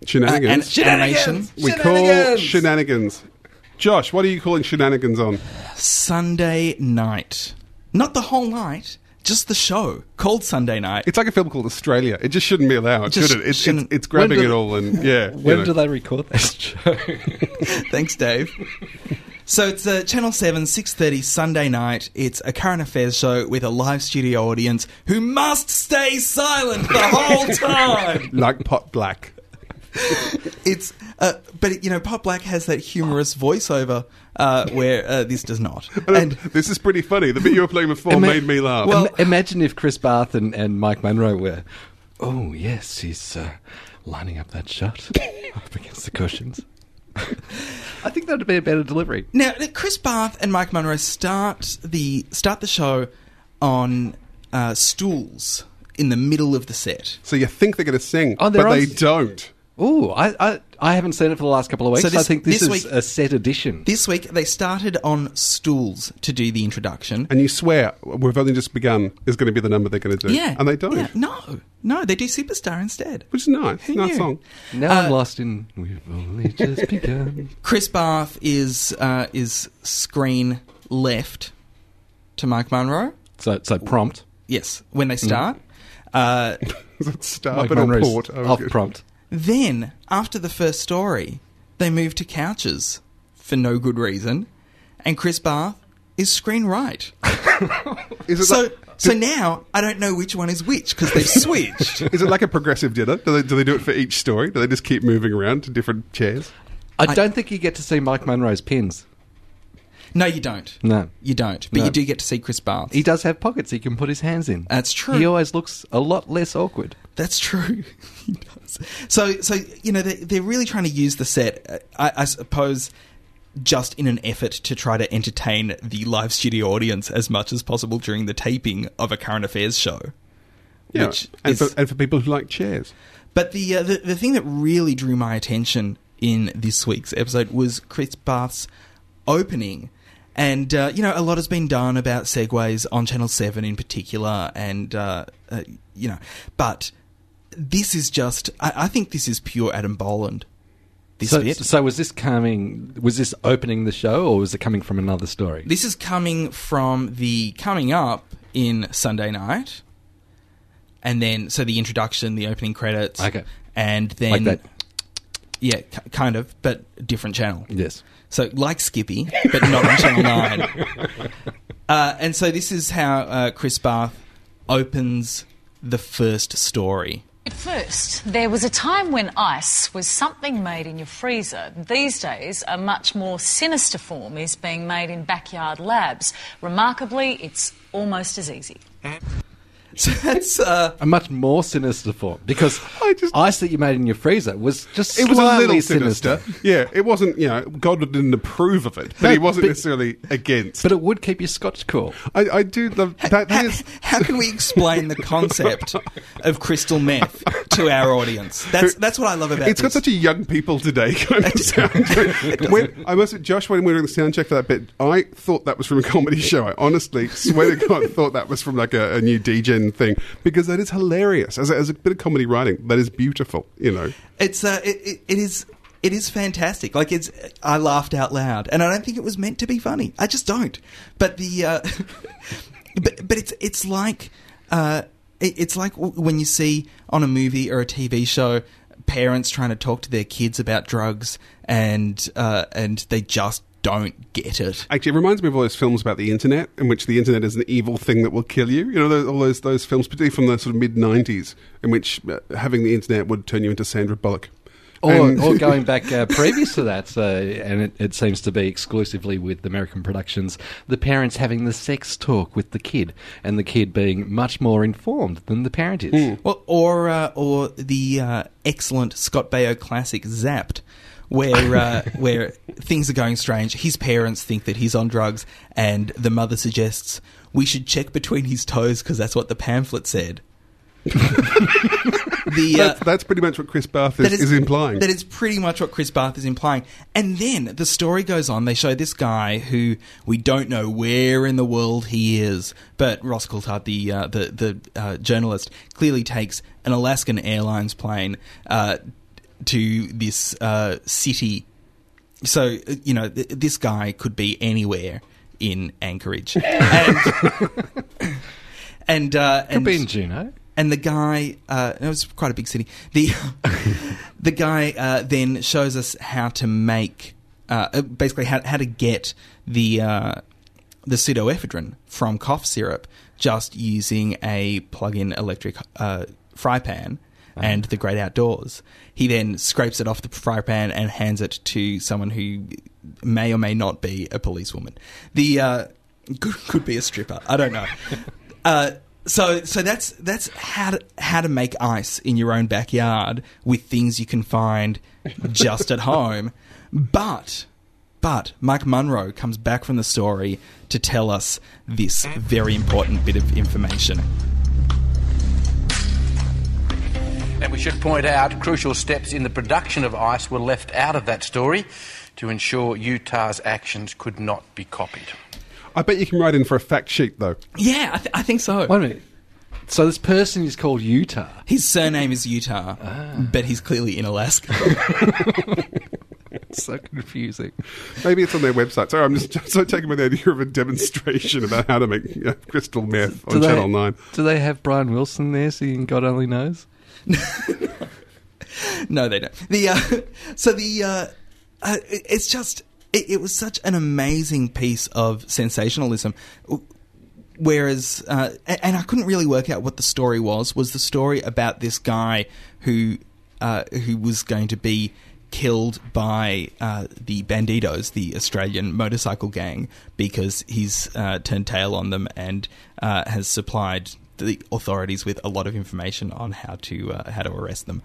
shenanigans. and animation. we call shenanigans. Josh, what are you calling shenanigans on? Sunday night, not the whole night, just the show called Sunday Night. It's like a film called Australia. It just shouldn't be allowed, Just should it? It's, it's, it's grabbing it all and yeah. you When know. do they record this show? Thanks, Dave. So it's uh, Channel 7, 6.30 Sunday night. It's a current affairs show with a live studio audience who must stay silent the whole time. like pot black? It's, uh, but you know, Pot Black has that humorous voiceover uh, where uh, this does not. And And this is pretty funny. The bit you were playing before Ima- made me laugh. Well- Im- imagine if Chris Bath and, and Mike Munro were. Oh yes, he's uh, lining up that shot up against the cushions. I think that'd be a better delivery. now, Chris Bath and Mike Munro start the start the show on uh, stools in the middle of the set. so you think they're going to sing, Oh, they're but on they don't. Ooh, I, I I haven't seen it for the last couple of weeks. So this- I think this, this is week- a set edition. This week they started on stools to do the introduction. And you swear we've only just begun is going to be the number they're going to do. Yeah, and they don't. Yeah, no, no, they do Superstar instead. Which is nice. Who nice knew? song. now Uh, I'm lost in. We've only just begun. Chris Bath is uh, is screen left to Mike Munro. So so prompt. Yes, when they Mm. start. Uh, Is it Starboard Mike or Munro's Port? I was off good. prompt. Then, after the first story, they move to couches for no good reason, and Chris Bath is screen right. Is it So, like, so now I don't know which one is which because they've switched. is it like a progressive dinner? Do they, do they do it for each story? Do they just keep moving around to different chairs? I, don't think you get to see Mike Munro's pins. no, you don't. No. You don't. But No. you do get to see Chris Barth. He does have pockets he can put his hands in. That's true. He always looks a lot less awkward. That's true. he does. So, so you know, they, they're really trying to use the set, uh, I, I suppose, just in an effort to try to entertain the live studio audience as much as possible during the taping of a current affairs show. Yeah, Which and, is, for, and for people who like chairs. but the, uh, the the thing that really drew my attention in this week's episode was Chris Bath's opening, And uh, you know, a lot has been done about segues on Channel Seven in particular, and uh, uh, you know, but this is just. I, I think this is pure Adam Boland. This So, bit. so was this coming? Was this opening the show, or was it coming from another story? This is coming from the coming up in Sunday night, and then so the introduction, the opening credits, Okay. and then Like that. yeah, k- kind of, but different channel. Yes. So like Skippy, but not on Channel Nine. Uh, and so this is how uh, Chris Bath opens the first story. First, there was a time when ice was something made in your freezer. These days, a much more sinister form is being made in backyard labs. Remarkably, it's almost as easy. So that's uh, a much more sinister form because ice that you made in your freezer was just It was a little sinister. Yeah, it wasn't, you know, God didn't approve of it, but No, he wasn't but- necessarily against. But it would keep your scotch cool. I, I do love that. that is, how can we explain the concept of crystal meth to our audience? That's that's what I love about it's got such a young people today kind of sound. when, I must Josh, when we were doing the sound check for that bit, I thought that was from a comedy show. I honestly swear to God thought that was from like a, a new Thing because that is hilarious. As a, as a bit of comedy writing, that is beautiful, you know. It's uh, it, it, is it is fantastic. Like it's, I laughed out loud, and I don't think it was meant to be funny. I just don't. But the, uh, but but it's it's like uh, it, it's like when you see on a movie or a TV show parents trying to talk to their kids about drugs, and uh, and they just don't get it. Actually, it reminds me of all those films about the internet, in which the internet is an evil thing that will kill you. You know, those, all those those films, particularly from the sort of mid '90s, in which uh, having the internet would turn you into Sandra Bullock. Or, And- or going back uh, previous to that, uh, and it, it seems to be exclusively with American productions, the parents having the sex talk with the kid, and the kid being much more informed than the parent is. Well, or uh, or the uh, excellent Scott Baio classic Zapped, where uh, where things are going strange. His parents think that he's on drugs, and the mother suggests we should check between his toes because that's what the pamphlet said. the uh, that's, that's pretty much what Chris Bath is, is, implying. That is pretty much what Chris Bath is implying. And then the story goes on. They show this guy who we don't know where in the world he is, but Ross Coulthard, the uh, the the uh, journalist, clearly takes an Alaskan Airlines plane uh, to this uh, city. So you know th- this guy could be anywhere in Anchorage, and and uh, Could and be in Juneau. and the guy, uh, it was quite a big city. The the guy uh, then shows us how to make, uh, uh, basically how how to get the uh, the pseudoephedrine from cough syrup just using a plug-in electric uh, fry pan and the great outdoors. He then scrapes it off the fry pan and hands it to someone who may or may not be a policewoman. The uh, could, could be a stripper. I don't know. Uh, so so that's that's how to how to make ice in your own backyard with things you can find just at home. But but Mike Munro comes back from the story to tell us this very important bit of information. And we should point out crucial steps in the production of ice were left out of that story to ensure Utah's actions could not be copied. I bet you can write in for a fact sheet, though. Yeah, I, th- I think so. Wait a minute. So this person is called Utah. His surname is Utah, ah. but he's clearly in Alaska. So confusing. Maybe it's on their website. Sorry, I'm just, just so taken by the idea of a demonstration about how to make you know, crystal meth on Do they- Channel 9. Do they have Brian Wilson there singing God Only Knows? no, they don't. The uh, so the uh, uh, it- it's just it, it was such an amazing piece of sensationalism. Whereas, uh, and I couldn't really work out what the story was. Was the story about this guy who uh, who was going to be killed by uh, the Bandidos, the Australian motorcycle gang, because he's uh, turned tail on them and uh, has supplied the authorities with a lot of information on how to uh, how to arrest them,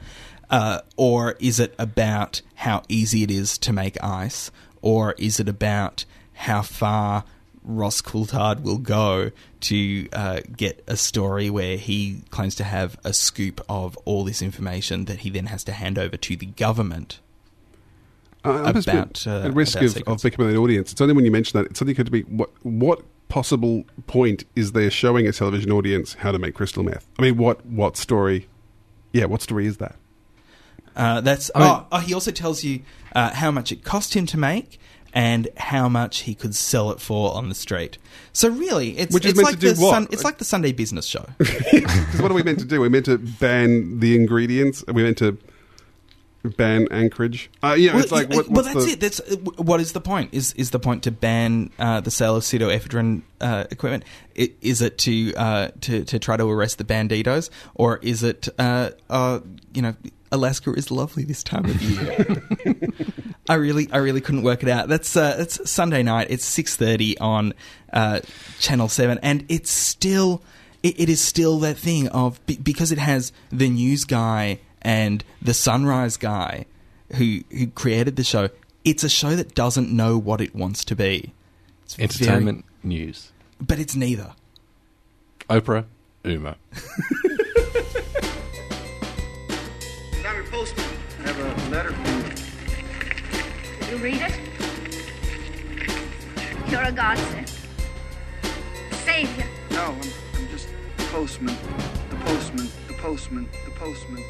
uh, or is it about how easy it is to make ice, or is it about how far Ross Coulthard will go to uh, get a story where he claims to have a scoop of all this information that he then has to hand over to the government? Uh, I must be about uh, at risk about of, of becoming an audience. It's only when you mention that it's suddenly occurred to me what what possible point is there showing a television audience how to make crystal meth? I mean, what what story? Yeah, what story is that? Uh, that's I mean- oh, oh, he also tells you uh, how much it cost him to make and how much he could sell it for on the street. So really, it's Which is it's meant like to do the what? Sun, it's like the Sunday business show. Because what are we meant to do? We're meant to ban the ingredients. Are we meant to ban Anchorage? Uh, yeah, it's like what, well, that's the, it. That's uh, what is the point? Is is the point to ban uh, the sale of pseudoephedrine uh, equipment? I, is it to uh, to to try to arrest the Bandidos, or is it uh, uh, you know Alaska is lovely this time of year? I really I really couldn't work it out. That's uh, it's Sunday night. It's six thirty on uh, Channel Seven, and it's still it, it is still that thing of because it has the news guy and the sunrise guy who who created the show. It's a show that doesn't know what it wants to be. It's very- Entertainment news. but it's neither. Oprah, Uma. I'm your postman. I have a letter from you. Did you read it? You're a godsend. Savior. No, I'm, I'm just the postman. The postman. The postman. The postman.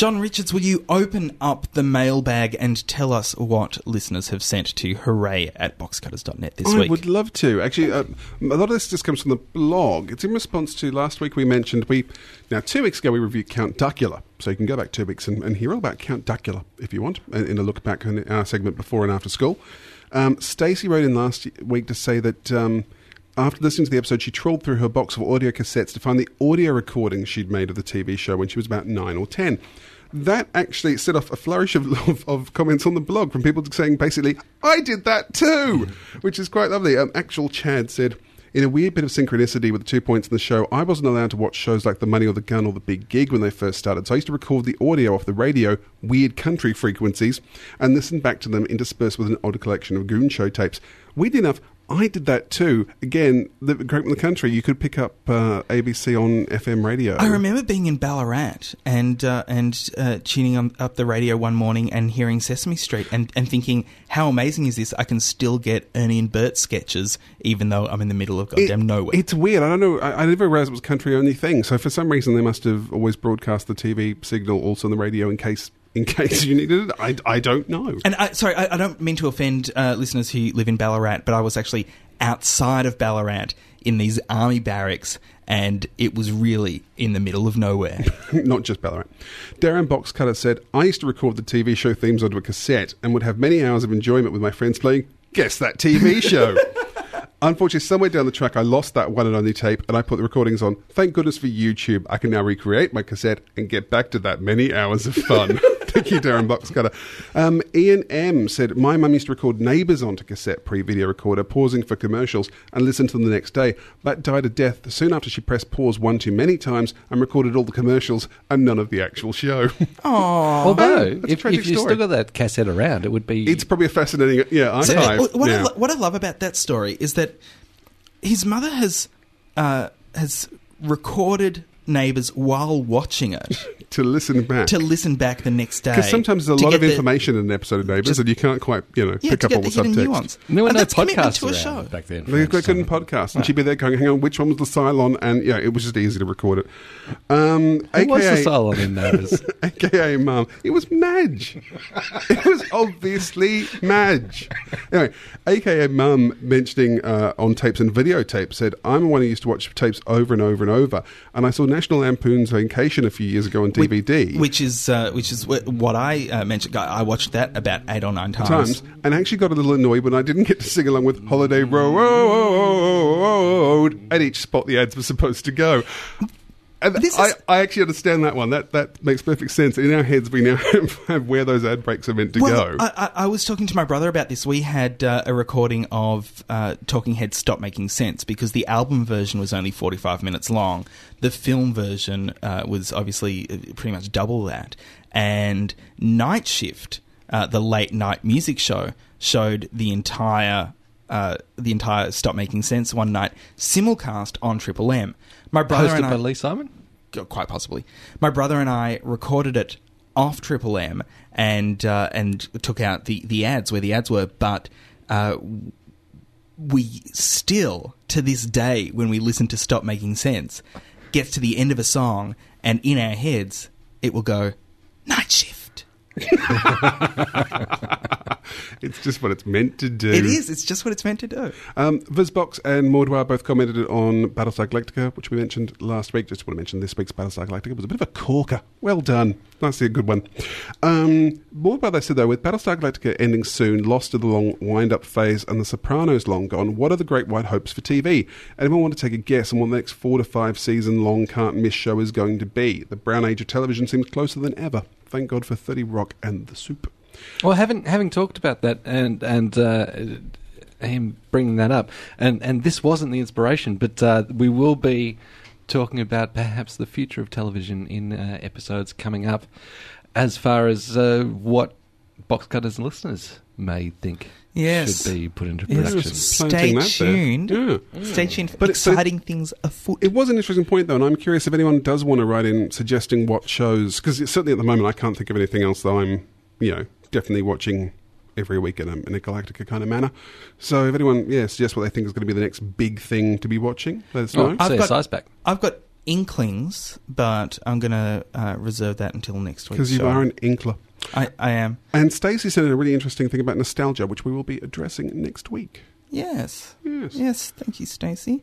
John Richards, will you open up the mailbag and tell us what listeners have sent to hooray at boxcutters.net this I week? I would love to. Actually, uh, a lot of this just comes from the blog. It's in response to last week we mentioned we now two weeks ago we reviewed Count Duckula, so you can go back two weeks and, and hear all about Count Duckula if you want in, in a look back in our segment before and after school. Um, Stacey wrote in last week to say that. Um, after listening to the episode, she trawled through her box of audio cassettes to find the audio recordings she'd made of the TV show when she was about nine or ten. That actually set off a flourish of, of, of comments on the blog from people saying basically, I did that too, which is quite lovely. Um, actual Chad said, in a weird bit of synchronicity with the two points in the show, I wasn't allowed to watch shows like The Money or The Gun or The Big Gig when they first started, so I used to record the audio off the radio, weird country frequencies, and listen back to them interspersed with an older collection of Goon Show tapes. Weirdly enough, I did that too. Again, the Great in the Country, you could pick up uh, ABC on FM radio. I remember being in Ballarat and uh, and uh, tuning on, up the radio one morning and hearing Sesame Street and, and thinking, how amazing is this? I can still get Ernie and Bert sketches even though I'm in the middle of goddamn nowhere. It's weird. I don't know. I, I never realized it was a country only thing. So for some reason, they must have always broadcast the TV signal also on the radio in case in case you needed it. I, I don't know. And I, sorry, I, I don't mean to offend uh, listeners who live in Ballarat, but I was actually outside of Ballarat in these army barracks, and it was really in the middle of nowhere. Not just Ballarat. Darren Boxcutter said, I used to record the TV show themes onto a cassette and would have many hours of enjoyment with my friends playing Guess That TV Show. Unfortunately, somewhere down the track, I lost that one and only tape, and I put the recordings on. Thank goodness for YouTube. I can now recreate my cassette and get back to that many hours of fun. Thank you, Darren Boxcutter. Um, Ian M said, My mum used to record neighbours onto cassette pre video recorder, pausing for commercials, and listen to them the next day. but died a death soon after she pressed pause one too many times and recorded all the commercials and none of the actual show. Oh. Although, That's a if, if you story. still got that cassette around, it would be. It's probably a fascinating, yeah, So, archive. uh, what, I, now. lo- what I love about that story is that his mother has uh, has recorded Neighbours while watching it to listen back. to listen back the next day. Because sometimes there's a lot get of the- information in an episode of Neighbours, Just- and you can't quite, you know, Yeah, pick to up get all the the subtext. nuance. There were And no that's commitment podcasts to a show. back then. They for couldn't some- podcast, and she'd be there going, "Hang on, which one was the Cylon?" And yeah, it was just easy to record it. Um, Who was the Cylon in those? AKA Mum. It was Madge. it was obviously Madge. Anyway, AKA Mum mentioning uh, on tapes and videotapes said, I'm the one who used to watch tapes over and over and over. And I saw National Lampoon's Vacation a few years ago on DVD. which is uh, which is what I uh, mentioned. I watched that about eight or nine times. times and actually got a little annoyed when I didn't get to sing along with Holiday Road at each spot the ads were supposed to go. And I, I actually understand that one. That that makes perfect sense. In our heads, we now have, where those ad breaks are meant to well, go. I, I, I was talking to my brother about this. We had uh, a recording of uh, Talking Heads Stop Making Sense because the album version was only 45 minutes long. The film version uh, was obviously uh, pretty much double that. And Night Shift, uh, the late night music show, showed the entire. Uh, the entire Stop Making Sense one night simulcast on Triple M. My brother Hosted and I, by Lee Simon? quite possibly. My brother and I recorded it off Triple M and uh, and took out the, the ads where the ads were, but uh, we still to this day when we listen to Stop Making Sense gets to the end of a song and in our heads it will go night shift. it's just what it's meant to do. It is. It's just what it's meant to do. Um, Vizbox and Mordwar both commented on Battlestar Galactica, which we mentioned last week. Just want to mention this week's Battlestar Galactica was a bit of a corker. Well done. To a good one. Um, Mordwar, they said, though, with Battlestar Galactica ending soon, Lost to the long wind-up phase, and The Sopranos long gone, what are the great white hopes for TV? Anyone want to take a guess on what the next four to five season long can't miss show is going to be? The brown age of television seems closer than ever. Thank God for 30 Rock and The Soup. Well, having having talked about that and and uh, him bringing that up, and and this wasn't the inspiration, but uh, we will be talking about perhaps the future of television in uh, episodes coming up, as far as uh, what box cutters and listeners may think. Yes. should be put into Yes. production. Stay Planting that there. tuned. Yeah. Stay tuned for But it- so- exciting things afoot. It was an interesting point, though, and I'm curious if anyone does want to write in suggesting what shows, because certainly at the moment I can't think of anything else that I'm, you know, definitely watching every week in a, in a Galactica kind of manner. So if anyone, yeah, suggests what they think is going to be the next big thing to be watching, let us know. Oh, CSI's back. I've got inklings, but I'm going to uh, reserve that until next week. Because you are an inkler. I, I am. And Stacey said a really interesting thing about nostalgia, which we will be addressing next week. Yes. Yes. Yes. Thank you, Stacey.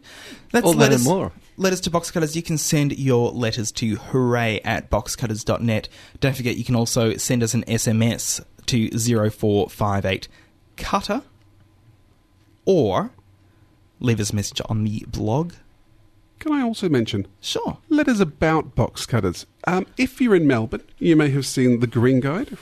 Let's All let that us, and more. Letters to Box Cutters. You can send your letters to hooray at boxcutters.net. Don't forget, you can also send us an SMS to 0458 Cutter or leave us a message on the blog. Can I also mention? Sure. Letters about box cutters. Um, if you're in Melbourne, you may have seen the Green Guide.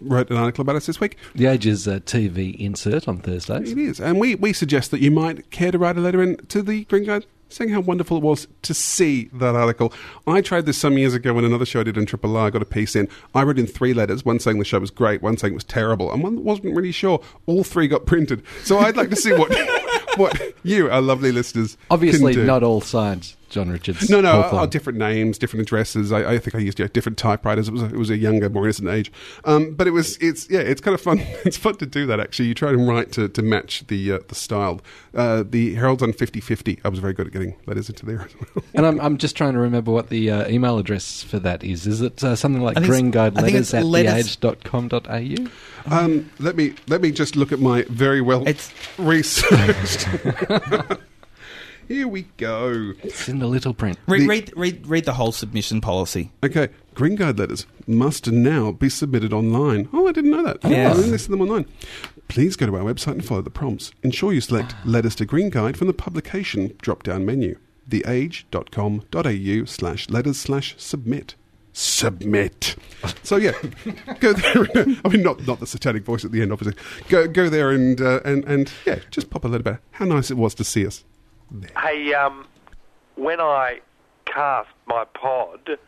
Wrote an article about us this week. The Ages uh, TV insert on Thursdays. It is, and we, we suggest that you might care to write a letter in to the Green Guide saying how wonderful it was to see that article. I tried this some years ago when another show I did in Triple R. I got a piece in. I wrote in three letters, one saying the show was great, one saying it was terrible, and one wasn't really sure. All three got printed. So I'd like to see what what? You, our lovely listeners, Obviously, not all signs, John Richards. No, no, Hawthorne. uh, different names, different addresses. I, I think I used yeah, different typewriters. It was a, it was a younger, more innocent age. Um, but it was it's yeah, it's kind of fun. it's fun to do that actually. You try and write to, to match the uh, the style. Uh, the Herald's on 50-50. I was very good at getting letters into there as well. And I'm, I'm just trying to remember what the uh, email address for that is. Is it uh, something like I Green Guide I think Letters it's at letters- theage.com.au? Um, let me let me just look at my very well it's- researched. Here we go. It's in the little print. Read, The- read, read, read the whole submission policy. Okay, Green Guide letters must now be submitted online. Oh, I didn't know that. Yes. I didn't them online. Please go to our website and follow the prompts. Ensure you select Letters to Green Guide from the publication drop-down menu. theage.com.au slash letters slash submit. Submit. So yeah, go there. I mean, not not the satanic voice at the end, obviously. Go go there and uh, and and yeah, just pop a letter about how nice it was to see us. Hey, um, when I cast my pod,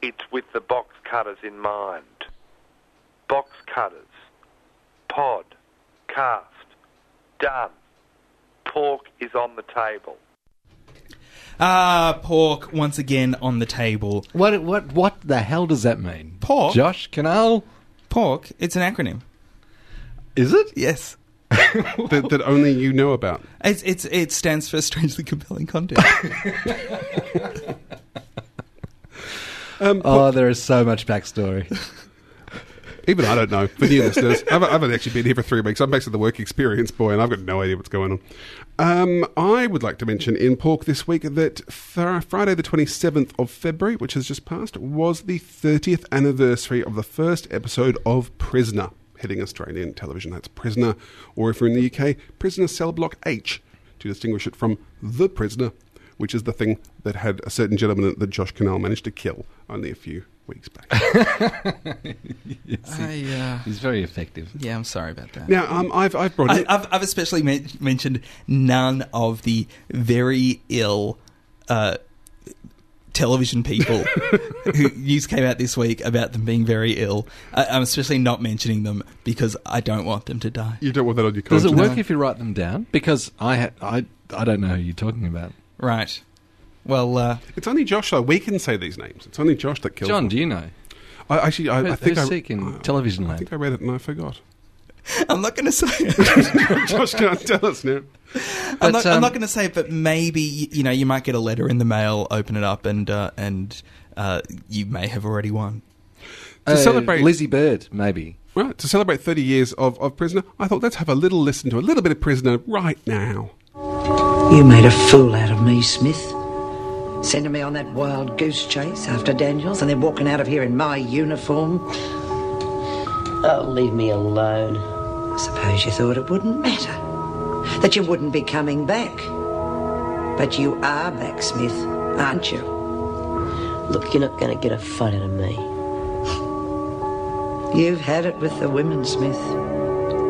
it's with the box cutters in mind. Box cutters, pod, cast, done. Pork is on the table. Ah, pork once again on the table. What what what the hell does that mean? Pork? Josh Kinal? Pork, it's an acronym. Is it? Yes. that, that only you know about. It's, it's, it stands for strangely compelling content. Um, Oh, there is so much backstory. Even I don't know. For new listeners, I've, I've only actually been here for three weeks. I'm basically the work experience boy, and I've got no idea what's going on. Um, I would like to mention in Pork this week that th- Friday, the 27th of February, which has just passed, was the 30th anniversary of the first episode of Prisoner, hitting Australian television. That's Prisoner, or if you're in the UK, Prisoner Cell Block H, to distinguish it from The Prisoner, which is the thing that had a certain gentleman that Josh Kinal managed to kill only a few weeks back. Yes, I, uh, he's very effective. yeah, I'm sorry about that. Now, um, I've, I've brought I, in. I've, I've especially men- mentioned none of the very ill uh, television people who news came out this week about them being very ill. I, I'm especially not mentioning them because I don't want them to die. You don't want that on your Does it work if you write them down? Because I ha- I I don't know who you're talking about. Right. Well, uh, It's only Josh though. We can say these names. It's only Josh that kills. John, them. do you know? I actually, I, Who- I think I, sick in television I land? think I read it and I forgot. I'm not going to say it. Josh can't tell us now. I'm not, um, not going to say it, but maybe you know you might get a letter in the mail, open it up, and uh, and uh, you may have already won. To Uh, celebrate- Lizzie Bird, maybe. Right, to celebrate 30 years of, of Prisoner, I thought let's have a little listen to a little bit of Prisoner right now. You made a fool out of me, Smith. Sending me on that wild goose chase after Daniels and then walking out of here in my uniform. Oh, leave me alone. I suppose you thought it wouldn't matter. That you wouldn't be coming back. But you are back, Smith, aren't you? Look, you're not going to get a fight out of me. You've had it with the women, Smith.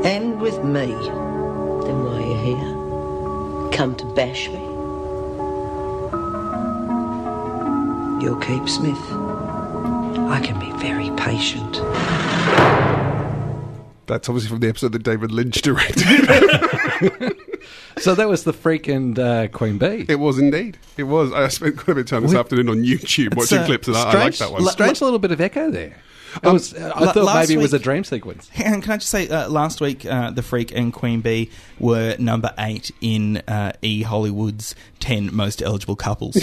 And with me. Then why are you here? Come to bash me? You'll keep, Smith. I can be very patient. That's obviously from the episode that David Lynch directed. So that was the freak and uh, Queen Bee. it was indeed. It was. I spent quite a bit of time this We- afternoon on YouTube watching uh, clips, and I, I like that one. Strange little bit of echo there. It Um, was, I la- thought last maybe it was a dream sequence. And can I just say, uh, last week, uh, The Freak and Queen Bee were number eight in uh, E Hollywood's 10 most eligible couples.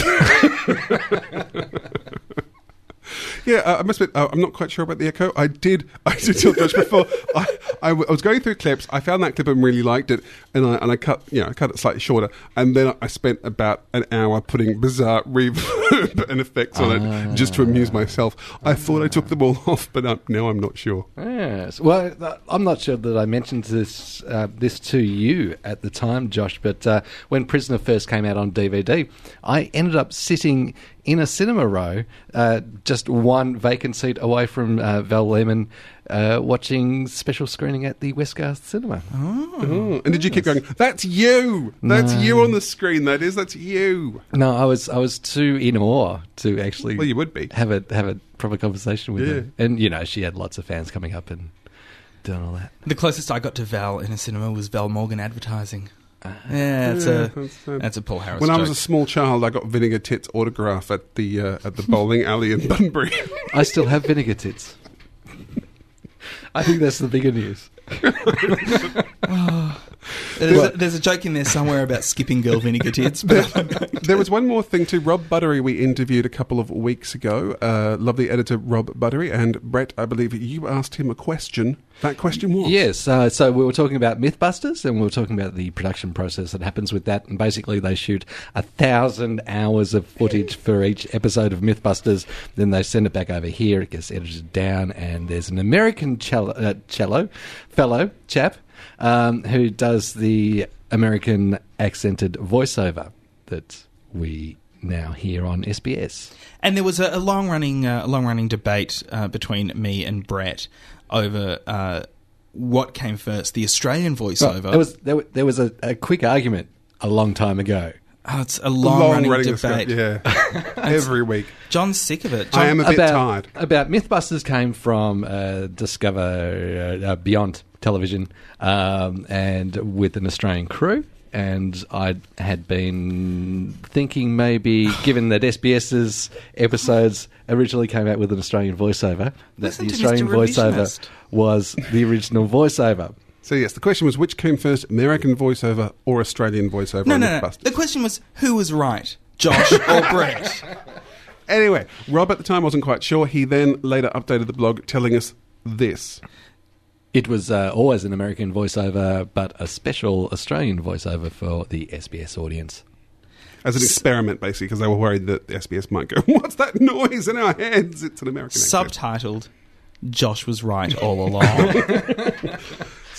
Yeah, uh, I must admit, uh, I'm not quite sure about the echo. I did, I did tell Josh before. I, I, w- I was going through clips. I found that clip and really liked it, and I and I cut, you know, I cut it slightly shorter, and then I spent about an hour putting bizarre reverb and effects on it just to amuse myself. I thought I took them all off, but uh, now I'm not sure. Yes. Well, th- I'm not sure that I mentioned this uh, this to you at the time, Josh, but uh, when Prisoner first came out on DVD, I ended up sitting in a cinema row, uh, just one vacant seat away from uh, Val Lehman, uh, watching special screening at the Westgarth Cinema. Oh, and did you keep going? That's you. That's No. you on the screen. That is. That's you. No, I was I was too in awe to actually. Well, you would be. have a have a proper conversation with Yeah. her, and you know she had lots of fans coming up and doing all that. the closest I got to Val in a cinema was Val Morgan advertising. Yeah, that's, Yeah, a, that's, uh, that's a Paul Harris When I joke. was a small child, I got Vinegar Tits autograph at the uh, at the bowling alley in Bunbury. I still have vinegar tits. I think that's the bigger news. there's, a, there's a joke in there somewhere about skipping girl vinegar tits, but there was one more thing too. Rob Buttery, we interviewed a couple of weeks ago. Uh, lovely editor Rob Buttery and Brett. I believe you asked him a question. That question was Yes, uh, so we were talking about Mythbusters, and we were talking about the production process that happens with that. And basically, they shoot a thousand hours of footage for each episode of Mythbusters. Then they send it back over here. It gets edited down, and there's an American cello, uh, cello fellow chap um, who does the American accented voiceover that we now hear on SBS. And there was a, a long running, uh, long running debate uh, between me and Brett over uh, what came first, the Australian voiceover. There was there, there was a, a quick argument a long time ago. oh, it's a long, running, running debate. discussion, Yeah, every week. John's sick of it. I am a bit about, tired. About Mythbusters came from uh, Discover uh, uh, Beyond Television um, and with an Australian crew. And I had been thinking maybe, given that SBS's episodes originally came out with an Australian voiceover, that Listen the Australian voiceover was the original voiceover. So yes, the question was which came first, American voiceover or Australian voiceover no, no, no. The question was who was right, Josh or Brett? Anyway, Rob at the time wasn't quite sure. He then later updated the blog telling us this. It was uh, always an American voiceover, but a special Australian voiceover for the SBS audience. As an experiment, basically, because they were worried that the SBS might go, What's that noise in our heads? It's an American accent. Subtitled, Josh was right all along.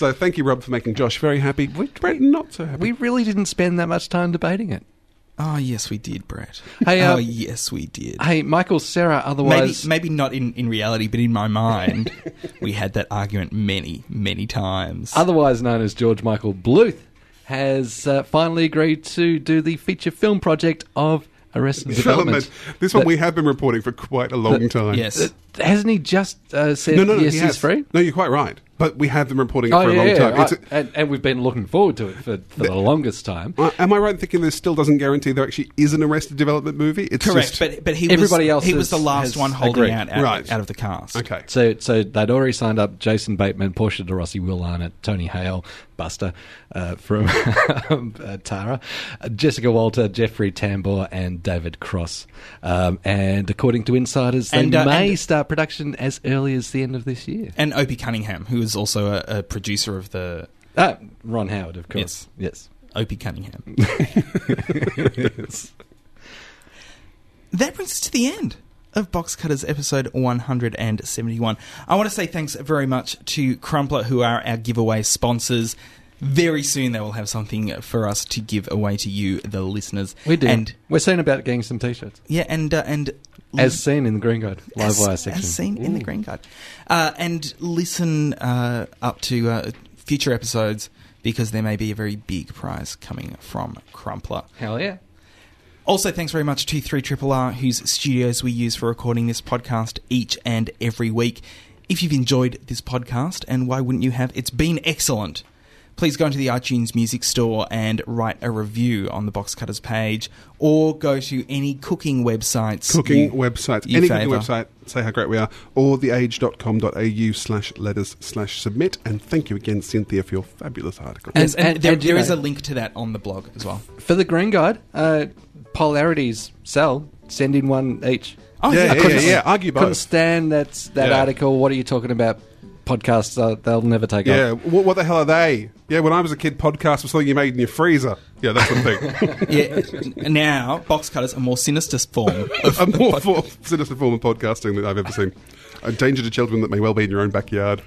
So thank you, Rob, for making Josh very happy. Brett not so happy. We really didn't spend that much time debating it. Oh, yes, we did, Brett. Hey, uh, oh, yes, we did. Hey, Michael Cera, otherwise. maybe not in, in reality, but in my mind, we had that argument many, many times. otherwise known as George Michael Bluth, has uh, finally agreed to do the feature film project of Arrested Development. Development. This one That- we have been reporting for quite a long time. yes. Hasn't he just uh, said No, no, no. yes, he he's free? No, you're quite right. But we have been reporting it Oh, for a long yeah. time. I- It's a- and, and we've been looking forward to it for, for the longest time. Am I right in thinking this still doesn't guarantee there actually is an Arrested Development movie? It's Correct, just- but but he Everybody was, else he was the last one holding agreed. out out, Right. out of the cast. okay. So, so they'd already signed up Jason Bateman, Portia de Rossi, Will Arnett, Tony Hale, Buster uh, from uh, Tara, uh, Jessica Walter, Jeffrey Tambor, and David Cross. Um, and according to insiders, they And, uh, may and- start production as early as the end of this year. And Opie Cunningham, who is also a, a producer of the Ah, Ron Howard, of course. Yes. Opie Cunningham. That brings us to the end of Box Cutters episode 171. I want to say thanks very much to Crumpler, who are our giveaway sponsors. Very soon they will have something for us to give away to you, the listeners. We do. And We're seeing about getting some t-shirts. yeah, and uh, and As seen in the Green Guide live as, wire section. as seen in the Green Guide. Uh, and listen uh, up to uh, future episodes because there may be a very big prize coming from Crumpler. Hell yeah. Also, thanks very much to 3 Triple R, whose studios we use for recording this podcast each and every week. If you've enjoyed this podcast, and why wouldn't you have? It's been excellent. Please go into the iTunes Music Store and write a review on the Box Cutters page, or go to any cooking websites. Cooking you- websites, you any cooking favour. website, say how great we are, or theage.com.au slash letters slash submit. And thank you again, Cynthia, for your fabulous article. Yes, and, And- there, and, there is know- a link to that on the blog as well. For the Green Guide, uh, polarities sell. Send in one each. Oh, Yeah, yeah, yeah, I couldn't- yeah, yeah. Argue Couldn't stand that, that Yeah. article. What are you talking about? Podcasts, uh, they'll never take Yeah, off. what, what the hell are they? Yeah, when I was a kid, podcast was something you made in your freezer. Yeah, that's the thing. yeah, now box cutters a more sinister form. a more for, sinister form of podcasting that I've ever seen. A danger to children that may well be in your own backyard.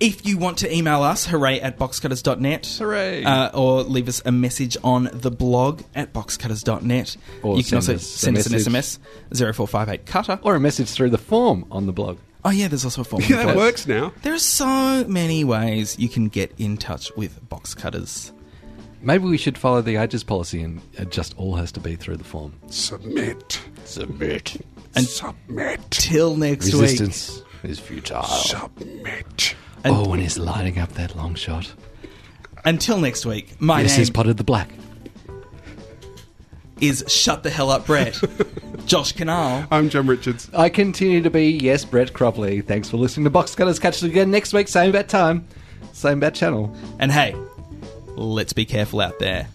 If you want to email us, hooray at boxcutters.net. Hooray. Uh, or leave us a message on the blog at boxcutters.net. Or you can send also us send us an. SMS 0458 cutter. Or a message through the form on the blog. Oh, yeah, there's also a form. Yeah, that works now. There are so many ways you can get in touch with box cutters. Maybe we should follow the ages policy and it just all has to be through the form. Submit. Submit. And Submit. till next week. Resistance is futile. Submit. oh, and he's lighting up that long shot. Until next week, my yes, name he's potted the black. Is Shut the Hell Up Brett. Josh Kinal. I'm John Richards. I continue to be, yes, Brett Cropley. Thanks for listening to Box Cutters. Catch us again next week, same bat time, same bat channel. And hey, let's be careful out there.